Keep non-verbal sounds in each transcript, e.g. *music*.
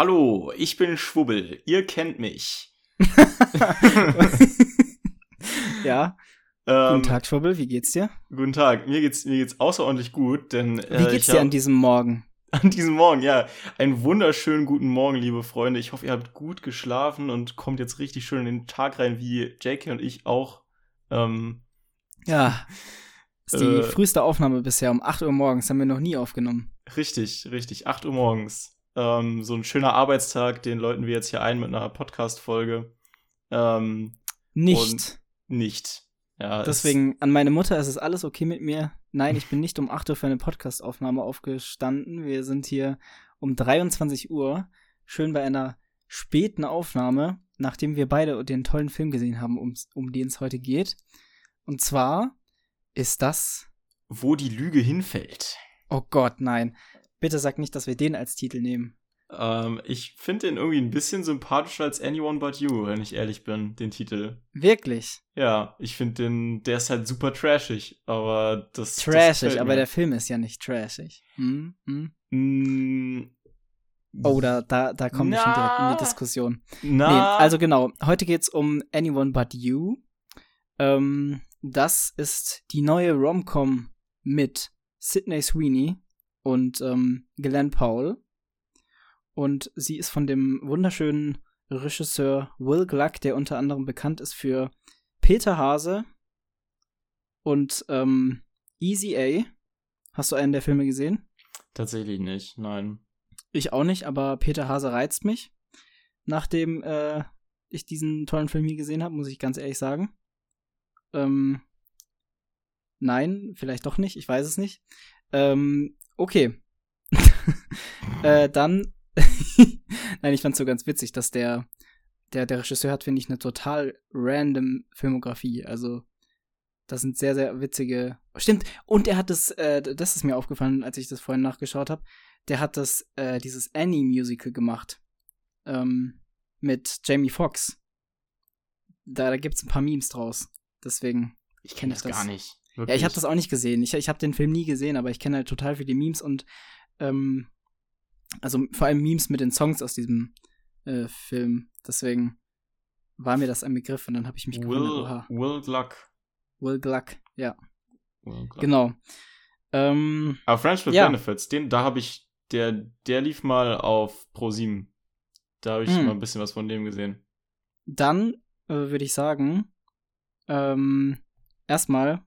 Hallo, ich bin Schwubbel. Ihr kennt mich. *laughs* ja. Ähm, guten Tag, Schwubbel. Wie geht's dir? Guten Tag. Mir geht's, mir geht's außerordentlich gut, denn. Äh, wie geht's dir an diesem Morgen? *laughs* An diesem Morgen, ja. Einen wunderschönen guten Morgen, liebe Freunde. Ich hoffe, ihr habt gut geschlafen und kommt jetzt richtig schön in den Tag rein, wie JK und ich auch. Ähm, ja. Das ist die äh, früheste Aufnahme bisher. Um 8 Uhr morgens haben wir noch nie aufgenommen. Richtig, richtig. 8 Uhr morgens. Ähm, so ein schöner Arbeitstag, den läuten wir jetzt hier ein mit einer Podcast-Folge. Ähm, nicht. Nicht. Ja, Deswegen, an meine Mutter ist es alles okay mit mir. Nein, ich bin nicht um 8 Uhr für eine Podcast-Aufnahme aufgestanden. Wir sind hier um 23 Uhr, schön bei einer späten Aufnahme, nachdem wir beide den tollen Film gesehen haben, um, um den es heute geht. Und zwar ist das. Wo die Lüge hinfällt. Oh Gott, nein. Bitte sag nicht, dass wir den als Titel nehmen. Ähm, ich finde den irgendwie ein bisschen sympathischer als Anyone But You, wenn ich ehrlich bin, den Titel. Wirklich? Ja, ich finde den, der ist halt super trashig, aber das. Trashig, das aber der Film ist ja nicht trashig. Hm? Hm? Mm, oh, da, da, da kommen wir schon direkt in die Diskussion. Na. Nee, also genau, heute geht's um Anyone But You. Ähm, das ist die neue Rom-Com mit Sidney Sweeney und ähm, Glenn Powell. Und sie ist von dem wunderschönen Regisseur Will Gluck, der unter anderem bekannt ist für Peter Hase und ähm, Easy A. Hast du einen der Filme gesehen? Tatsächlich nicht, nein. Ich auch nicht, aber Peter Hase reizt mich. Nachdem äh, ich diesen tollen Film hier gesehen habe, muss ich ganz ehrlich sagen. Ähm, nein, vielleicht doch nicht, ich weiß es nicht. Ähm, okay. *laughs* äh, dann. *laughs* Nein, ich fand's so ganz witzig, dass der, der, der Regisseur hat, finde ich, eine total random Filmografie. Also, das sind sehr, sehr witzige. Stimmt, und er hat das, äh, das ist mir aufgefallen, als ich das vorhin nachgeschaut habe. Der hat das, äh, dieses Annie-Musical gemacht. Ähm, mit Jamie Foxx. Da, da gibt's ein paar Memes draus. Deswegen. Ich kenne das, das gar nicht. Wirklich? Ja, ich habe das auch nicht gesehen. Ich, ich habe den Film nie gesehen, aber ich kenne halt total viele Memes und ähm, also vor allem Memes mit den Songs aus diesem äh, Film. Deswegen war mir das ein Begriff und dann habe ich mich Will, gewundert. Will Gluck. Will Gluck, ja. Will Gluck. Genau. Ähm, aber Friends with ja. Benefits, den, da habe ich, der, der lief mal auf Pro7. Da habe ich hm. mal ein bisschen was von dem gesehen. Dann äh, würde ich sagen, ähm, erstmal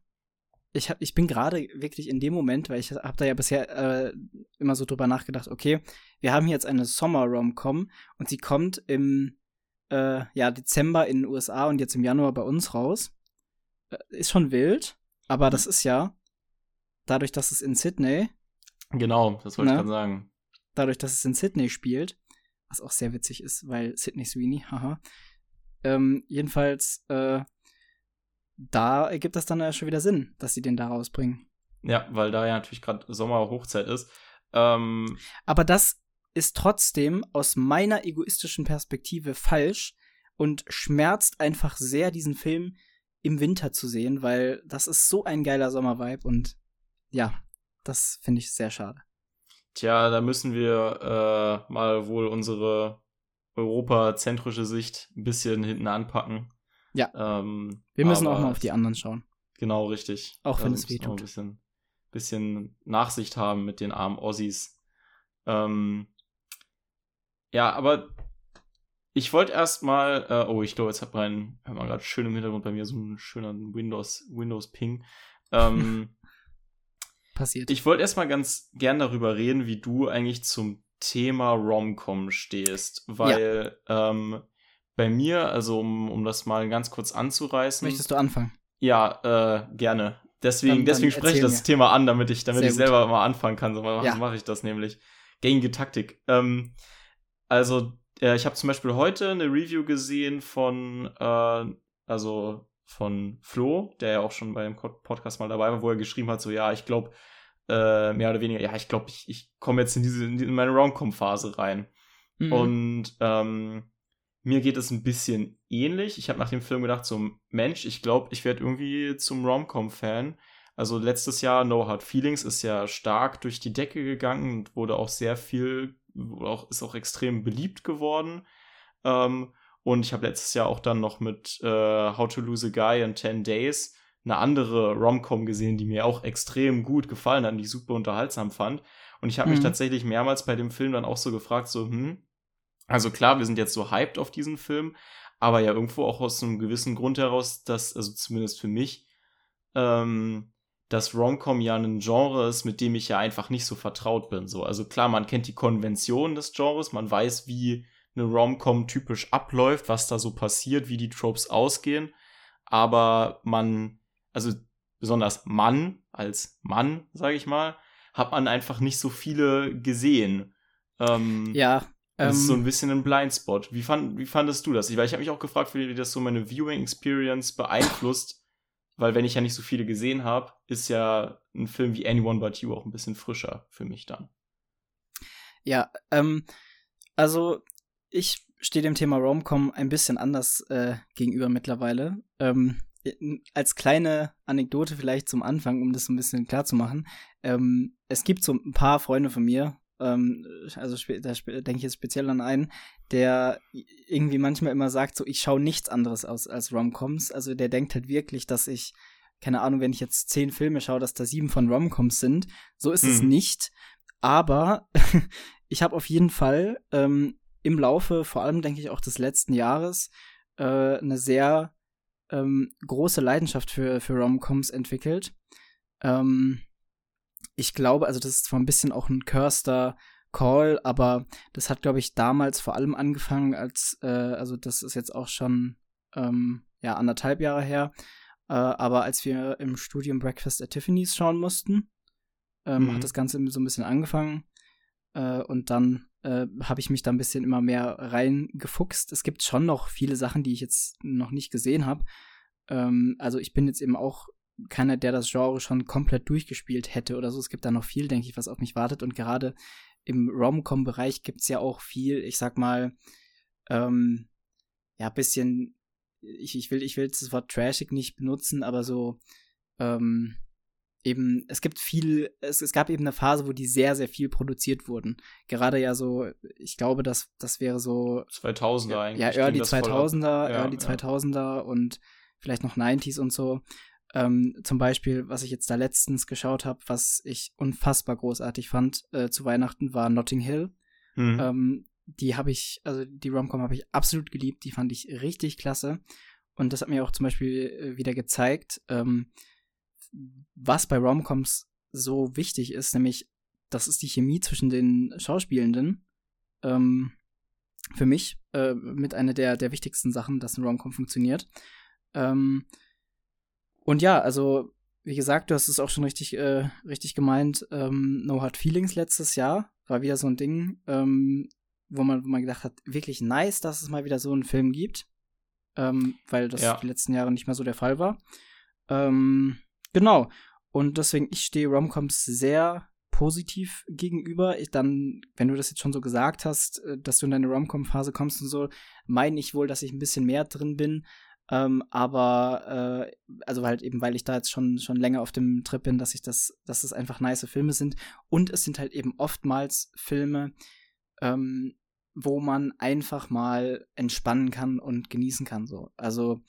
ich, hab, ich bin gerade wirklich in dem Moment, weil ich habe da ja bisher äh, immer so drüber nachgedacht, okay, wir haben hier jetzt eine Sommer-Rom-Com und sie kommt im äh, ja, Dezember in den USA und jetzt im Januar bei uns raus. Äh, ist schon wild, aber das ist ja dadurch, dass es in Sydney. Genau, das wollte ne, ich gerade sagen. Dadurch, dass es in Sydney spielt, was auch sehr witzig ist, weil Sydney Sweeney, haha. Ähm, jedenfalls, äh, da ergibt das dann ja schon wieder Sinn, dass sie den da rausbringen. Ja, weil da ja natürlich gerade Sommerhochzeit ist. Ähm, Aber das ist trotzdem aus meiner egoistischen Perspektive falsch und schmerzt einfach sehr, diesen Film im Winter zu sehen, weil das ist so ein geiler Sommervibe und ja, das finde ich sehr schade. Tja, da müssen wir äh, mal wohl unsere europazentrische Sicht ein bisschen hinten anpacken. Ja. Ähm, wir müssen auch mal auf die anderen schauen. Genau, richtig. Auch wenn es weh tut. Ein bisschen, bisschen Nachsicht haben mit den armen Ossis. Ähm, ja, aber ich wollte erstmal, äh, oh, ich glaube, jetzt hat mein, hört man gerade schön im Hintergrund bei mir so einen schönen Windows, Windows Ping. Ähm, *laughs* Passiert. Ich wollte erstmal ganz gern darüber reden, wie du eigentlich zum Thema Romcom stehst, weil ja. ähm, bei mir, also um, um das mal ganz kurz anzureißen. Möchtest du anfangen? Ja, äh, gerne. Deswegen, dann, deswegen spreche ich das mir. Thema an, damit ich, damit ich selber mal anfangen kann. So ja. mache ich das nämlich. Gängige Taktik. Ähm, also, äh, ich habe zum Beispiel heute eine Review gesehen von, äh, also von Flo, der ja auch schon beim Podcast mal dabei war, wo er geschrieben hat, so ja, ich glaube, äh, mehr oder weniger, ja, ich glaube, ich, ich komme jetzt in diese, in meine Romcom-Phase rein. Mhm. Und ähm, mir geht es ein bisschen ähnlich. Ich habe nach dem Film gedacht, so Mensch, ich glaube, ich werde irgendwie zum Rom-Com-Fan. Also letztes Jahr No Hard Feelings ist ja stark durch die Decke gegangen und wurde auch sehr viel auch, ist auch extrem beliebt geworden. Ähm, und ich habe letztes Jahr auch dann noch mit äh, How to Lose a Guy in 10 Days eine andere Rom-Com gesehen, die mir auch extrem gut gefallen hat, die ich super unterhaltsam fand. Und ich habe mhm. mich tatsächlich mehrmals bei dem Film dann auch so gefragt, so, hm, also klar, wir sind jetzt so hyped auf diesen Film, aber ja irgendwo auch aus einem gewissen Grund heraus, dass, also zumindest für mich, ähm, dass Rom-Com ja ein Genre ist, mit dem ich ja einfach nicht so vertraut bin. So, also klar, man kennt die Konvention des Genres, man weiß, wie eine Rom-Com typisch abläuft, was da so passiert, wie die Tropes ausgehen, aber man, also besonders Mann als Mann, sage ich mal, hat man einfach nicht so viele gesehen. Ähm, ja. Das ist so ähm, ein bisschen ein Blindspot. Wie, fand, wie fandest du das? Ich, weil ich habe mich auch gefragt, wie das so meine Viewing Experience beeinflusst, *laughs* weil wenn ich ja nicht so viele gesehen habe, ist ja ein Film wie Anyone But You auch ein bisschen frischer für mich dann. Ja, ähm, also ich stehe dem Thema Romcom ein bisschen anders äh, gegenüber mittlerweile. Ähm, als kleine Anekdote vielleicht zum Anfang, um das so ein bisschen klar zu machen. Ähm, es gibt so ein paar Freunde von mir, ähm, also da denke ich jetzt speziell an einen, der irgendwie manchmal immer sagt, so ich schaue nichts anderes aus als Romcoms. Also der denkt halt wirklich, dass ich, keine Ahnung, wenn ich jetzt zehn Filme schaue, dass da sieben von Romcoms sind. So ist hm. es mhm. nicht. Aber *laughs* ich habe auf jeden Fall ähm, im Laufe, vor allem denke ich auch des letzten Jahres, äh, eine sehr ähm, große Leidenschaft für, für Romcoms entwickelt. Ähm, ich glaube, also das ist zwar ein bisschen auch ein Curster Call, aber das hat, glaube ich, damals vor allem angefangen, als, äh, also das ist jetzt auch schon ähm, ja, anderthalb Jahre her, äh, aber als wir im Studium Breakfast at Tiffany's schauen mussten, ähm, mhm. hat das Ganze so ein bisschen angefangen. Äh, und dann äh, habe ich mich da ein bisschen immer mehr reingefuchst. Es gibt schon noch viele Sachen, die ich jetzt noch nicht gesehen habe. Ähm, also ich bin jetzt eben auch keiner, der das Genre schon komplett durchgespielt hätte oder so. Es gibt da noch viel, denke ich, was auf mich wartet. Und gerade im Rom-Com-Bereich gibt es ja auch viel, ich sag mal, ähm, ja, bisschen, ich, ich will, ich will das Wort trashig nicht benutzen, aber so, ähm, eben, es gibt viel, es, es gab eben eine Phase, wo die sehr, sehr viel produziert wurden. Gerade ja so, ich glaube, das, das wäre so 2000er ja, eigentlich. Ja, Early 2000er, ja, Early ja. 2000er und vielleicht noch 90s und so. Ähm, zum Beispiel, was ich jetzt da letztens geschaut habe, was ich unfassbar großartig fand äh, zu Weihnachten, war Notting Hill. Mhm. Ähm, die habe ich, also die Romcom habe ich absolut geliebt, die fand ich richtig klasse. Und das hat mir auch zum Beispiel äh, wieder gezeigt, ähm, was bei Romcoms so wichtig ist, nämlich das ist die Chemie zwischen den Schauspielenden. Ähm, für mich äh, mit einer der, der wichtigsten Sachen, dass ein Romcom funktioniert. Ähm, und ja, also wie gesagt, du hast es auch schon richtig, äh, richtig gemeint. Ähm, no Hard Feelings letztes Jahr war wieder so ein Ding, ähm, wo man, wo man gedacht hat, wirklich nice, dass es mal wieder so einen Film gibt, ähm, weil das ja. die letzten Jahre nicht mehr so der Fall war. Ähm, Genau. Und deswegen, ich stehe Romcoms sehr positiv gegenüber. Ich dann, wenn du das jetzt schon so gesagt hast, äh, dass du in deine Romcom-Phase kommst und so, meine ich wohl, dass ich ein bisschen mehr drin bin. Ähm, aber äh, also halt eben, weil ich da jetzt schon schon länger auf dem Trip bin, dass ich das, dass es einfach nice Filme sind und es sind halt eben oftmals Filme, ähm, wo man einfach mal entspannen kann und genießen kann so. Also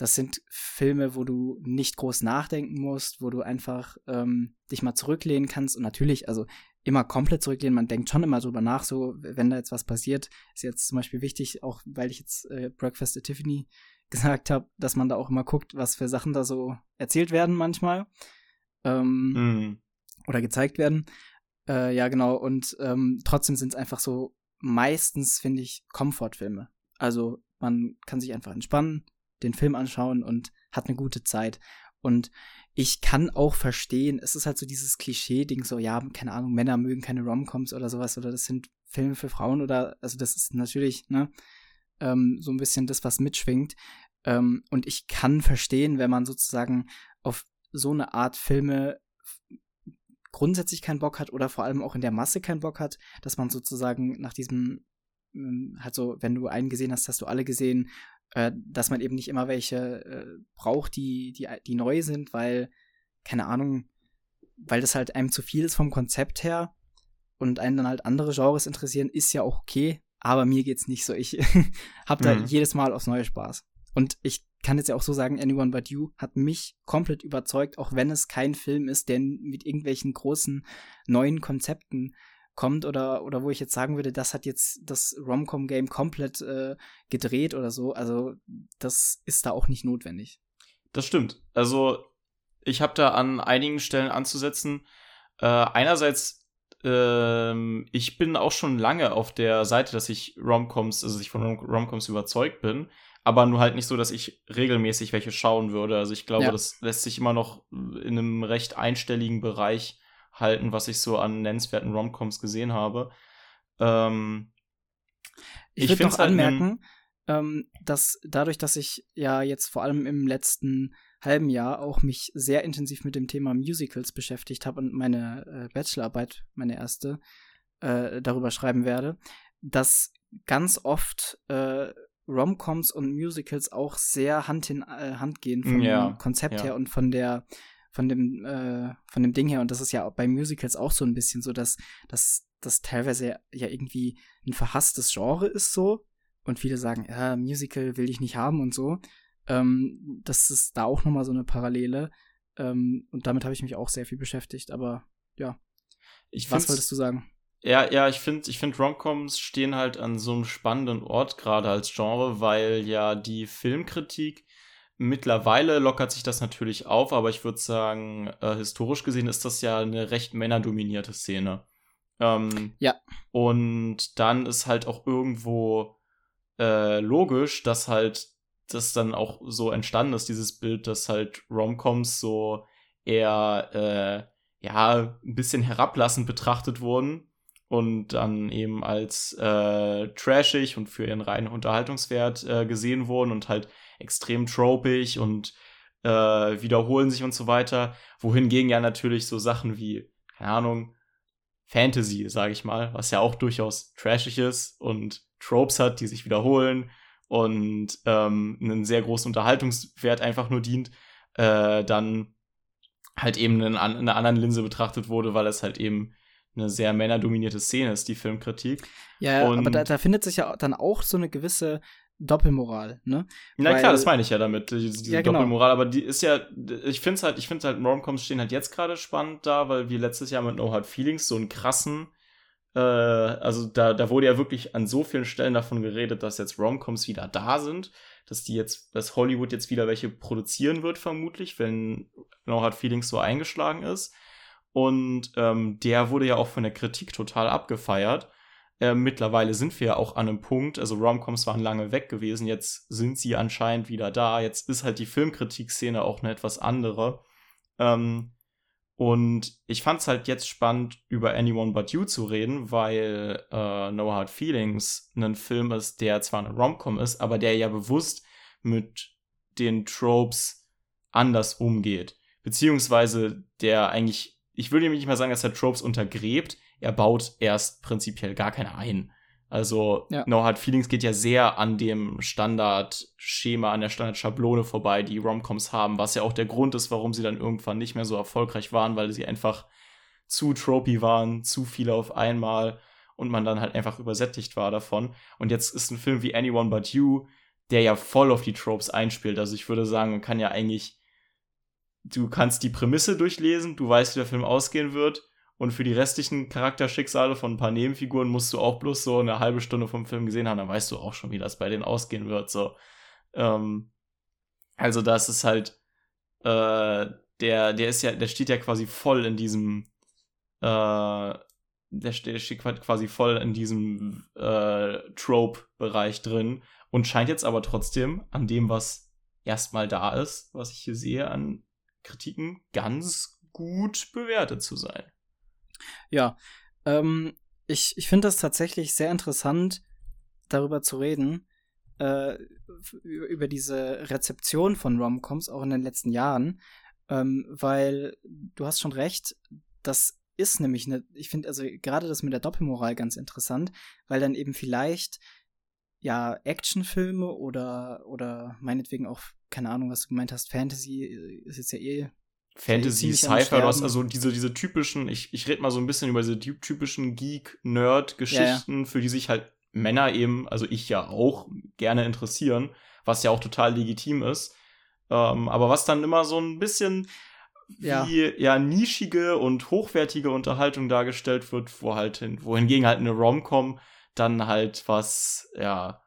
das sind Filme, wo du nicht groß nachdenken musst, wo du einfach ähm, dich mal zurücklehnen kannst. Und natürlich, also immer komplett zurücklehnen, man denkt schon immer drüber nach, so, wenn da jetzt was passiert, ist jetzt zum Beispiel wichtig, auch weil ich jetzt äh, Breakfast at Tiffany gesagt habe, dass man da auch immer guckt, was für Sachen da so erzählt werden manchmal. Ähm, mm. Oder gezeigt werden. Äh, ja, genau. Und ähm, trotzdem sind es einfach so meistens, finde ich, Komfortfilme. Also man kann sich einfach entspannen, den Film anschauen und hat eine gute Zeit. Und ich kann auch verstehen, es ist halt so dieses Klischee-Ding, so, ja, keine Ahnung, Männer mögen keine Romcoms oder sowas, oder das sind Filme für Frauen oder, also das ist natürlich, ne, ähm, so ein bisschen das, was mitschwingt. Ähm, und ich kann verstehen, wenn man sozusagen auf so eine Art Filme grundsätzlich keinen Bock hat oder vor allem auch in der Masse keinen Bock hat, dass man sozusagen nach diesem, ähm, halt so, wenn du einen gesehen hast, hast du alle gesehen, äh, dass man eben nicht immer welche äh, braucht, die, die, die neu sind, weil, keine Ahnung, weil das halt einem zu viel ist vom Konzept her. und einen dann halt andere Genres interessieren, ist ja auch okay, aber mir geht's nicht so. Ich *laughs* habe da mhm. jedes Mal aufs neue Spaß. Und ich kann jetzt ja auch so sagen, Anyone But You hat mich komplett überzeugt, auch wenn es kein Film ist, der mit irgendwelchen großen neuen Konzepten kommt oder, oder wo ich jetzt sagen würde, das hat jetzt das Rom-Com-Game komplett äh, gedreht oder so. Also das ist da auch nicht notwendig. Das stimmt. Also ich habe da an einigen Stellen anzusetzen. Äh, einerseits, äh, ich bin auch schon lange auf der Seite, dass ich Romcoms, also ich von Romcoms überzeugt bin, aber nur halt nicht so, dass ich regelmäßig welche schauen würde. Also ich glaube, ja. das lässt sich immer noch in einem recht einstelligen Bereich halten, was ich so an nennenswerten Romcoms gesehen habe. Ähm, ich, ich würde noch halt anmerken, ähm, dass dadurch, dass ich ja jetzt vor allem im letzten halben Jahr auch mich sehr intensiv mit dem Thema Musicals beschäftigt habe und meine äh, Bachelorarbeit, meine erste, äh, darüber schreiben werde, dass ganz oft äh, Romcoms und Musicals auch sehr Hand in äh, Hand gehen vom ja, Konzept ja. her und von der von dem äh, von dem Ding her und das ist ja bei Musicals auch so ein bisschen so, dass dass das teilweise ja irgendwie ein verhasstes Genre ist so und viele sagen, ja, Musical will ich nicht haben und so. Ähm, das ist da auch nochmal so eine Parallele. Ähm, und damit habe ich mich auch sehr viel beschäftigt. Aber ja. Ich Was wolltest du sagen? Ja, ja, ich finde, ich finde Romcoms stehen halt an so einem spannenden Ort gerade als Genre, weil ja die Filmkritik mittlerweile lockert sich das natürlich auf, aber ich würde sagen, äh, historisch gesehen ist das ja eine recht männerdominierte Szene. Ähm, ja. Und dann ist halt auch irgendwo äh, logisch, dass halt das dann auch so entstanden ist, dieses Bild, dass halt Romcoms so eher äh, ja ein bisschen herablassend betrachtet wurden und dann eben als äh, trashig und für ihren reinen Unterhaltungswert äh, gesehen wurden und halt extrem tropig und äh, wiederholen sich und so weiter. Wohingegen ja natürlich so Sachen wie, keine Ahnung, Fantasy, sage ich mal, was ja auch durchaus trashig ist und Tropes hat, die sich wiederholen und ähm, einen sehr großen Unterhaltungswert einfach nur dient, äh, dann halt eben in, in einer anderen Linse betrachtet wurde, weil es halt eben eine sehr männerdominierte Szene ist, die Filmkritik. Ja, und aber da, da, findet sich ja dann auch so eine gewisse Doppelmoral, ne? Na Weil, klar, das meine ich ja damit, diese ja, genau. Doppelmoral, aber die ist ja, ich finde es halt, ich finde halt, Romcoms stehen halt jetzt gerade spannend da, weil wir letztes Jahr mit No Hard Feelings so einen krassen, äh, also da, da wurde ja wirklich an so vielen Stellen davon geredet, dass jetzt Romcoms wieder da sind, dass die jetzt, dass Hollywood jetzt wieder welche produzieren wird, vermutlich, wenn No Hard Feelings so eingeschlagen ist. Und ähm, der wurde ja auch von der Kritik total abgefeiert. Äh, mittlerweile sind wir ja auch an einem Punkt, also Romcoms waren lange weg gewesen, jetzt sind sie anscheinend wieder da. Jetzt ist halt die Filmkritikszene auch eine etwas andere. Ähm, und ich fand es halt jetzt spannend, über Anyone But You zu reden, weil äh, No Hard Feelings ein Film ist, der zwar eine Romcom ist, aber der ja bewusst mit den Tropes anders umgeht. Beziehungsweise der eigentlich ich würde nicht mal sagen, dass er Tropes untergräbt. Er baut erst prinzipiell gar keine ein. Also ja. No Hard Feelings geht ja sehr an dem Standardschema, an der Standardschablone vorbei, die Romcoms haben, was ja auch der Grund ist, warum sie dann irgendwann nicht mehr so erfolgreich waren, weil sie einfach zu tropey waren, zu viele auf einmal und man dann halt einfach übersättigt war davon. Und jetzt ist ein Film wie Anyone But You, der ja voll auf die Tropes einspielt. Also ich würde sagen, man kann ja eigentlich du kannst die Prämisse durchlesen, du weißt, wie der Film ausgehen wird. Und für die restlichen Charakterschicksale von ein paar Nebenfiguren musst du auch bloß so eine halbe Stunde vom Film gesehen haben, dann weißt du auch schon, wie das bei denen ausgehen wird. So. Ähm, also das ist halt, äh, der, der ist ja, der steht ja quasi voll in diesem, äh, der steht, quasi voll in diesem äh, Trope-Bereich drin und scheint jetzt aber trotzdem an dem, was erstmal da ist, was ich hier sehe, an Kritiken ganz gut bewertet zu sein. Ja, ähm, ich, ich finde das tatsächlich sehr interessant, darüber zu reden, äh, über diese Rezeption von Romcoms auch in den letzten Jahren, ähm, weil du hast schon recht, das ist nämlich eine, ich finde also gerade das mit der Doppelmoral ganz interessant, weil dann eben vielleicht ja Actionfilme oder oder meinetwegen auch keine Ahnung, was du gemeint hast, Fantasy äh, ist jetzt ja eh Fantasy, Sci-Fi, du hast also diese, diese typischen, ich, ich rede mal so ein bisschen über diese typischen Geek-Nerd-Geschichten, ja, ja. für die sich halt Männer eben, also ich ja auch, gerne interessieren, was ja auch total legitim ist. Ähm, aber was dann immer so ein bisschen ja. wie ja nischige und hochwertige Unterhaltung dargestellt wird, wo halt hin, wohingegen halt eine Rom-Com dann halt was, ja,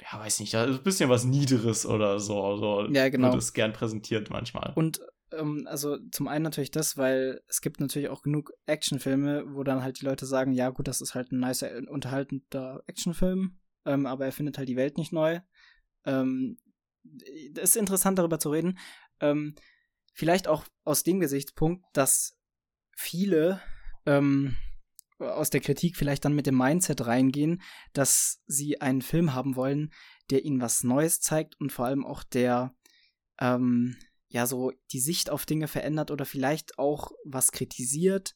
ja, weiß nicht, ein bisschen was Niederes oder so. Also ja, genau. wird es gern präsentiert manchmal. Und ähm, also zum einen natürlich das, weil es gibt natürlich auch genug Actionfilme, wo dann halt die Leute sagen, ja gut, das ist halt ein nicer, unterhaltender Actionfilm, ähm, aber er findet halt die Welt nicht neu. Ähm, es ist interessant darüber zu reden. Ähm, vielleicht auch aus dem Gesichtspunkt, dass viele ähm, aus der Kritik vielleicht dann mit dem Mindset reingehen, dass sie einen Film haben wollen, der ihnen was Neues zeigt und vor allem auch der ähm, ja so die Sicht auf Dinge verändert oder vielleicht auch was kritisiert,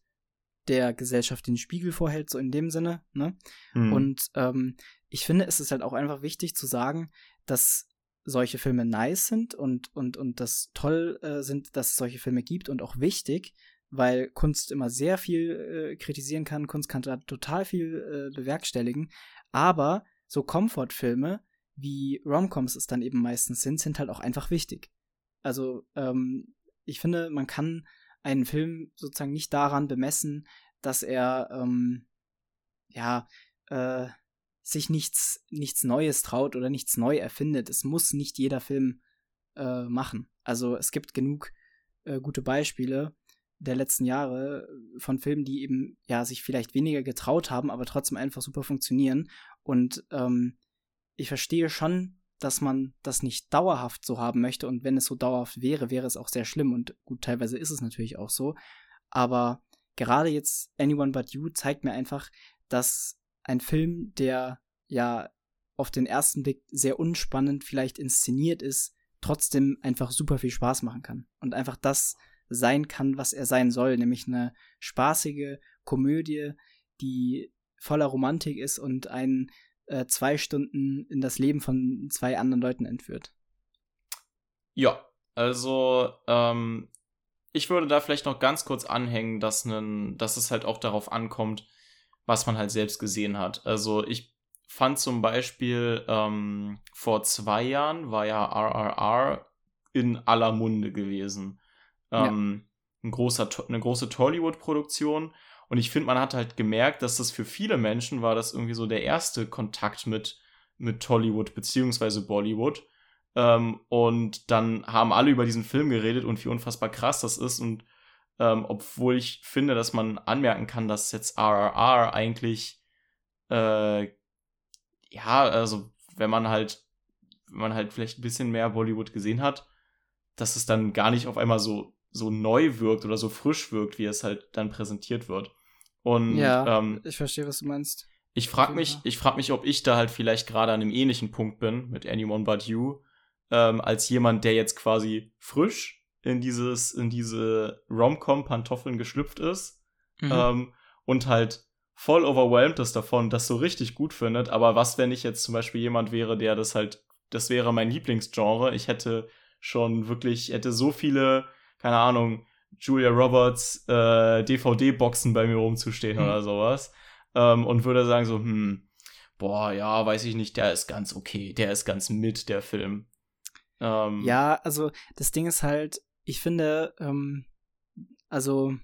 der Gesellschaft den Spiegel vorhält, so in dem Sinne. Ne? Mhm. Und ähm, ich finde, es ist halt auch einfach wichtig zu sagen, dass solche Filme nice sind und, und, und das toll äh, sind, dass es solche Filme gibt und auch wichtig, weil Kunst immer sehr viel äh, kritisieren kann, Kunst kann da total viel äh, bewerkstelligen, aber so Komfortfilme, wie Romcoms es dann eben meistens sind, sind halt auch einfach wichtig. Also ähm, ich finde, man kann einen Film sozusagen nicht daran bemessen, dass er ähm, ja äh, sich nichts nichts Neues traut oder nichts neu erfindet. Es muss nicht jeder Film äh, machen. Also es gibt genug äh, gute Beispiele der letzten Jahre von Filmen, die eben ja sich vielleicht weniger getraut haben, aber trotzdem einfach super funktionieren. Und ähm, ich verstehe schon, dass man das nicht dauerhaft so haben möchte. Und wenn es so dauerhaft wäre, wäre es auch sehr schlimm. Und gut, teilweise ist es natürlich auch so. Aber gerade jetzt Anyone But You zeigt mir einfach, dass ein Film, der ja auf den ersten Blick sehr unspannend vielleicht inszeniert ist, trotzdem einfach super viel Spaß machen kann. Und einfach das sein kann, was er sein soll, nämlich eine spaßige Komödie, die voller Romantik ist und einen äh, zwei Stunden in das Leben von zwei anderen Leuten entführt. Ja, also ähm, ich würde da vielleicht noch ganz kurz anhängen, dass, nen, dass es halt auch darauf ankommt, was man halt selbst gesehen hat. Also ich fand zum Beispiel ähm, vor zwei Jahren war ja RRR in aller Munde gewesen. Ähm, ja. ein großer, eine große Tollywood-Produktion. Und ich finde, man hat halt gemerkt, dass das für viele Menschen war das irgendwie so der erste Kontakt mit, mit Tollywood beziehungsweise Bollywood. Ähm, und dann haben alle über diesen Film geredet und wie unfassbar krass das ist. Und ähm, obwohl ich finde, dass man anmerken kann, dass jetzt RRR eigentlich, äh, ja, also wenn man halt, wenn man halt vielleicht ein bisschen mehr Bollywood gesehen hat, dass es dann gar nicht auf einmal so so neu wirkt oder so frisch wirkt, wie es halt dann präsentiert wird. Und ja, ähm, ich verstehe, was du meinst. Ich frage mich, ich frage mich, ob ich da halt vielleicht gerade an einem ähnlichen Punkt bin mit Anyone But You, ähm, als jemand, der jetzt quasi frisch in dieses, in diese Rom-Com-Pantoffeln geschlüpft ist mhm. ähm, und halt voll overwhelmed ist davon, das so richtig gut findet. Aber was, wenn ich jetzt zum Beispiel jemand wäre, der das halt, das wäre mein Lieblingsgenre. Ich hätte schon wirklich, hätte so viele keine Ahnung, Julia Roberts äh, DVD-Boxen bei mir rumzustehen hm. oder sowas. Ähm, und würde sagen so, hm, boah, ja, weiß ich nicht, der ist ganz okay, der ist ganz mit, der Film. Ähm, ja, also das Ding ist halt, ich finde, ähm, also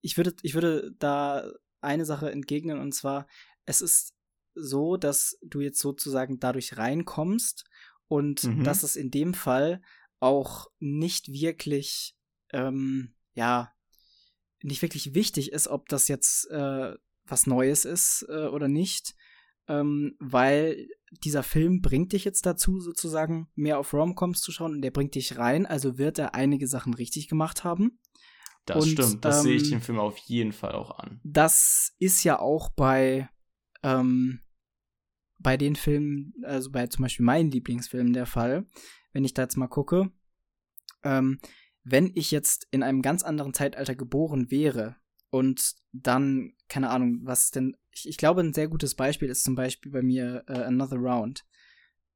ich würde, ich würde da eine Sache entgegnen und zwar, es ist so, dass du jetzt sozusagen dadurch reinkommst und mhm. dass es in dem Fall auch nicht wirklich, ähm, ja, nicht wirklich wichtig ist, ob das jetzt äh, was Neues ist äh, oder nicht, ähm, weil dieser Film bringt dich jetzt dazu, sozusagen mehr auf Romcoms zu schauen und der bringt dich rein, also wird er einige Sachen richtig gemacht haben. Das und, stimmt, das ähm, sehe ich dem Film auf jeden Fall auch an. Das ist ja auch bei, ähm, bei den Filmen, also bei zum Beispiel meinen Lieblingsfilmen der Fall wenn ich da jetzt mal gucke, ähm, wenn ich jetzt in einem ganz anderen Zeitalter geboren wäre und dann, keine Ahnung, was denn, ich, ich glaube, ein sehr gutes Beispiel ist zum Beispiel bei mir äh, Another Round.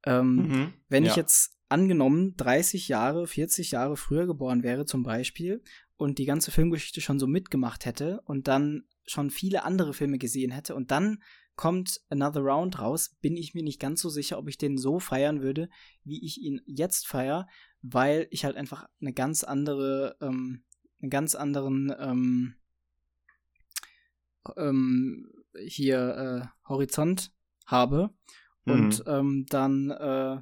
Ähm, mhm, wenn ja. ich jetzt angenommen 30 Jahre, 40 Jahre früher geboren wäre zum Beispiel und die ganze Filmgeschichte schon so mitgemacht hätte und dann schon viele andere Filme gesehen hätte und dann kommt Another Round raus, bin ich mir nicht ganz so sicher, ob ich den so feiern würde, wie ich ihn jetzt feier, weil ich halt einfach eine ganz andere, ähm, einen ganz anderen ähm, ähm, hier äh, Horizont habe. Mhm. Und ähm, dann äh,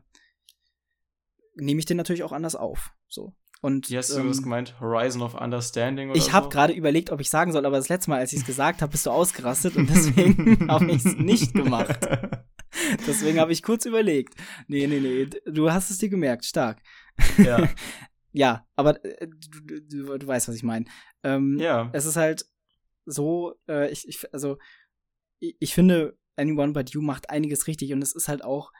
nehme ich den natürlich auch anders auf. So. Und, Wie hast du ähm, das gemeint? Horizon of Understanding oder Ich habe so? gerade überlegt, ob ich sagen soll, aber das letzte Mal, als ich es gesagt habe, bist du ausgerastet und deswegen *laughs* habe ich es nicht gemacht. *laughs* deswegen habe ich kurz überlegt. Nee, nee, nee, du hast es dir gemerkt, stark. Ja. *laughs* ja, aber äh, du, du, du, weißt, was ich meine. Ähm, ja. Es ist halt so, äh, ich, ich, also, ich, ich finde, Anyone But You macht einiges richtig und es ist halt auch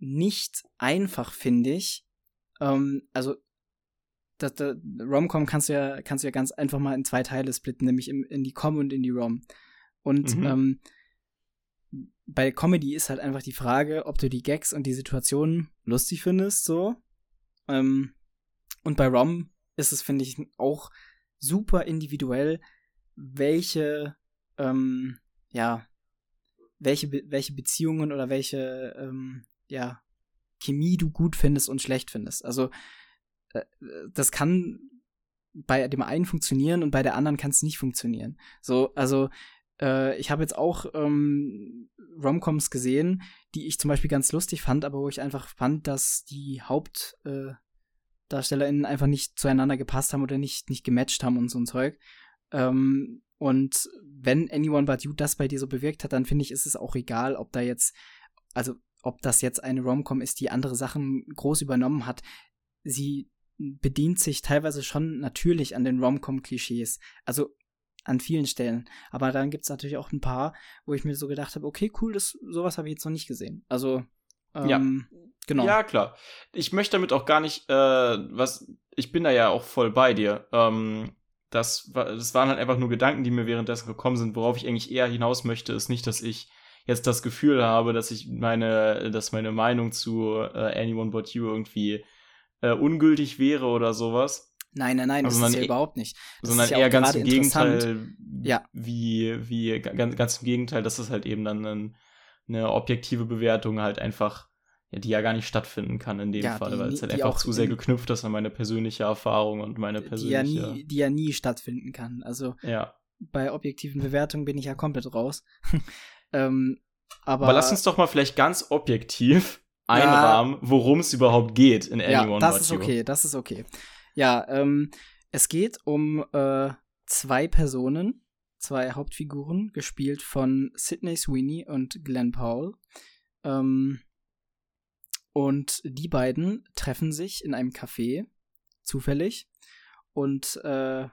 nicht einfach, finde ich. Ähm, also das, das Rom-Com kannst du ja kannst du ja ganz einfach mal in zwei Teile splitten, nämlich in, in die Com und in die Rom. Und mhm. ähm, bei Comedy ist halt einfach die Frage, ob du die Gags und die Situationen lustig findest, so. Ähm, und bei Rom ist es, finde ich, auch super individuell, welche, ähm, ja, welche, welche Beziehungen oder welche, ähm, ja, Chemie du gut findest und schlecht findest. Also das kann bei dem einen funktionieren und bei der anderen kann es nicht funktionieren. So, also äh, ich habe jetzt auch ähm, Romcoms gesehen, die ich zum Beispiel ganz lustig fand, aber wo ich einfach fand, dass die HauptdarstellerInnen äh, einfach nicht zueinander gepasst haben oder nicht, nicht gematcht haben und so ein Zeug. Ähm, und wenn Anyone But You das bei dir so bewirkt hat, dann finde ich, ist es auch egal, ob da jetzt, also ob das jetzt eine Romcom ist, die andere Sachen groß übernommen hat. Sie bedient sich teilweise schon natürlich an den Rom-Com-Klischees. Also an vielen Stellen. Aber dann gibt es natürlich auch ein paar, wo ich mir so gedacht habe, okay, cool, das, sowas habe ich jetzt noch nicht gesehen. Also, ähm, ja. genau. Ja, klar. Ich möchte damit auch gar nicht, äh, was, ich bin da ja auch voll bei dir. Ähm, das, das waren halt einfach nur Gedanken, die mir währenddessen gekommen sind. Worauf ich eigentlich eher hinaus möchte, ist nicht, dass ich jetzt das Gefühl habe, dass ich meine, dass meine Meinung zu äh, Anyone But You irgendwie äh, ungültig wäre oder sowas. Nein, nein, nein, also das ist ja e überhaupt nicht. Das sondern ja eher ganz im Gegenteil, ja. wie, wie, ganz, ganz im Gegenteil, dass es halt eben dann ein, eine objektive Bewertung halt einfach, ja, die ja gar nicht stattfinden kann in dem ja, Fall, weil es halt einfach zu sehr geknüpft ist an meine persönliche Erfahrung und meine persönliche. Die ja nie, die ja nie stattfinden kann. Also ja. bei objektiven Bewertungen bin ich ja komplett raus. *laughs* ähm, aber, aber lass uns doch mal vielleicht ganz objektiv einrahmen, ja, worum es überhaupt geht in Anyone Ja, das ist okay, das ist okay. Ja, ähm, es geht um äh, zwei Personen, zwei Hauptfiguren, gespielt von Sidney Sweeney und Glenn Powell. Ähm, und die beiden treffen sich in einem Café, zufällig. Und äh,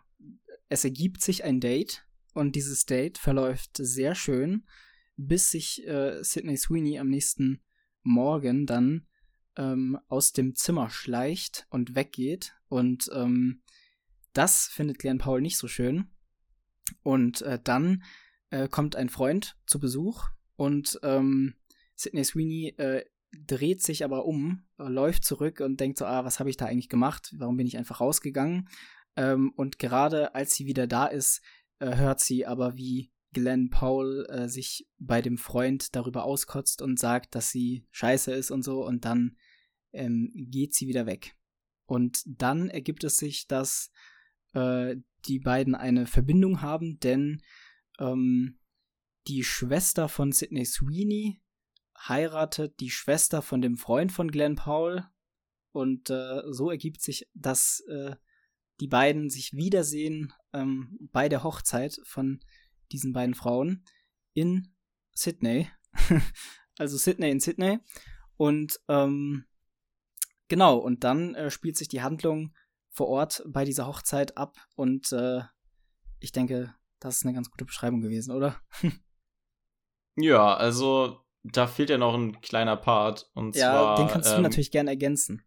es ergibt sich ein Date. Und dieses Date verläuft sehr schön, bis sich äh, Sidney Sweeney am nächsten Morgan dann ähm, aus dem Zimmer schleicht und weggeht. Und ähm, das findet Glenn Paul nicht so schön. Und äh, dann äh, kommt ein Freund zu Besuch und ähm, Sidney Sweeney äh, dreht sich aber um, äh, läuft zurück und denkt so, ah, was habe ich da eigentlich gemacht? Warum bin ich einfach rausgegangen? Ähm, und gerade als sie wieder da ist, äh, hört sie aber, wie Glenn Paul äh, sich bei dem Freund darüber auskotzt und sagt, dass sie scheiße ist und so, und dann ähm, geht sie wieder weg. Und dann ergibt es sich, dass äh, die beiden eine Verbindung haben, denn ähm, die Schwester von Sidney Sweeney heiratet die Schwester von dem Freund von Glenn Paul. Und äh, so ergibt sich, dass äh, die beiden sich wiedersehen ähm, bei der Hochzeit von diesen beiden Frauen in Sydney. *laughs* also Sydney in Sydney. Und ähm, genau, und dann äh, spielt sich die Handlung vor Ort bei dieser Hochzeit ab und äh, ich denke, das ist eine ganz gute Beschreibung gewesen, oder? ja, also da fehlt ja noch ein kleiner Part und ja, zwar. Den kannst ähm, du natürlich gerne ergänzen.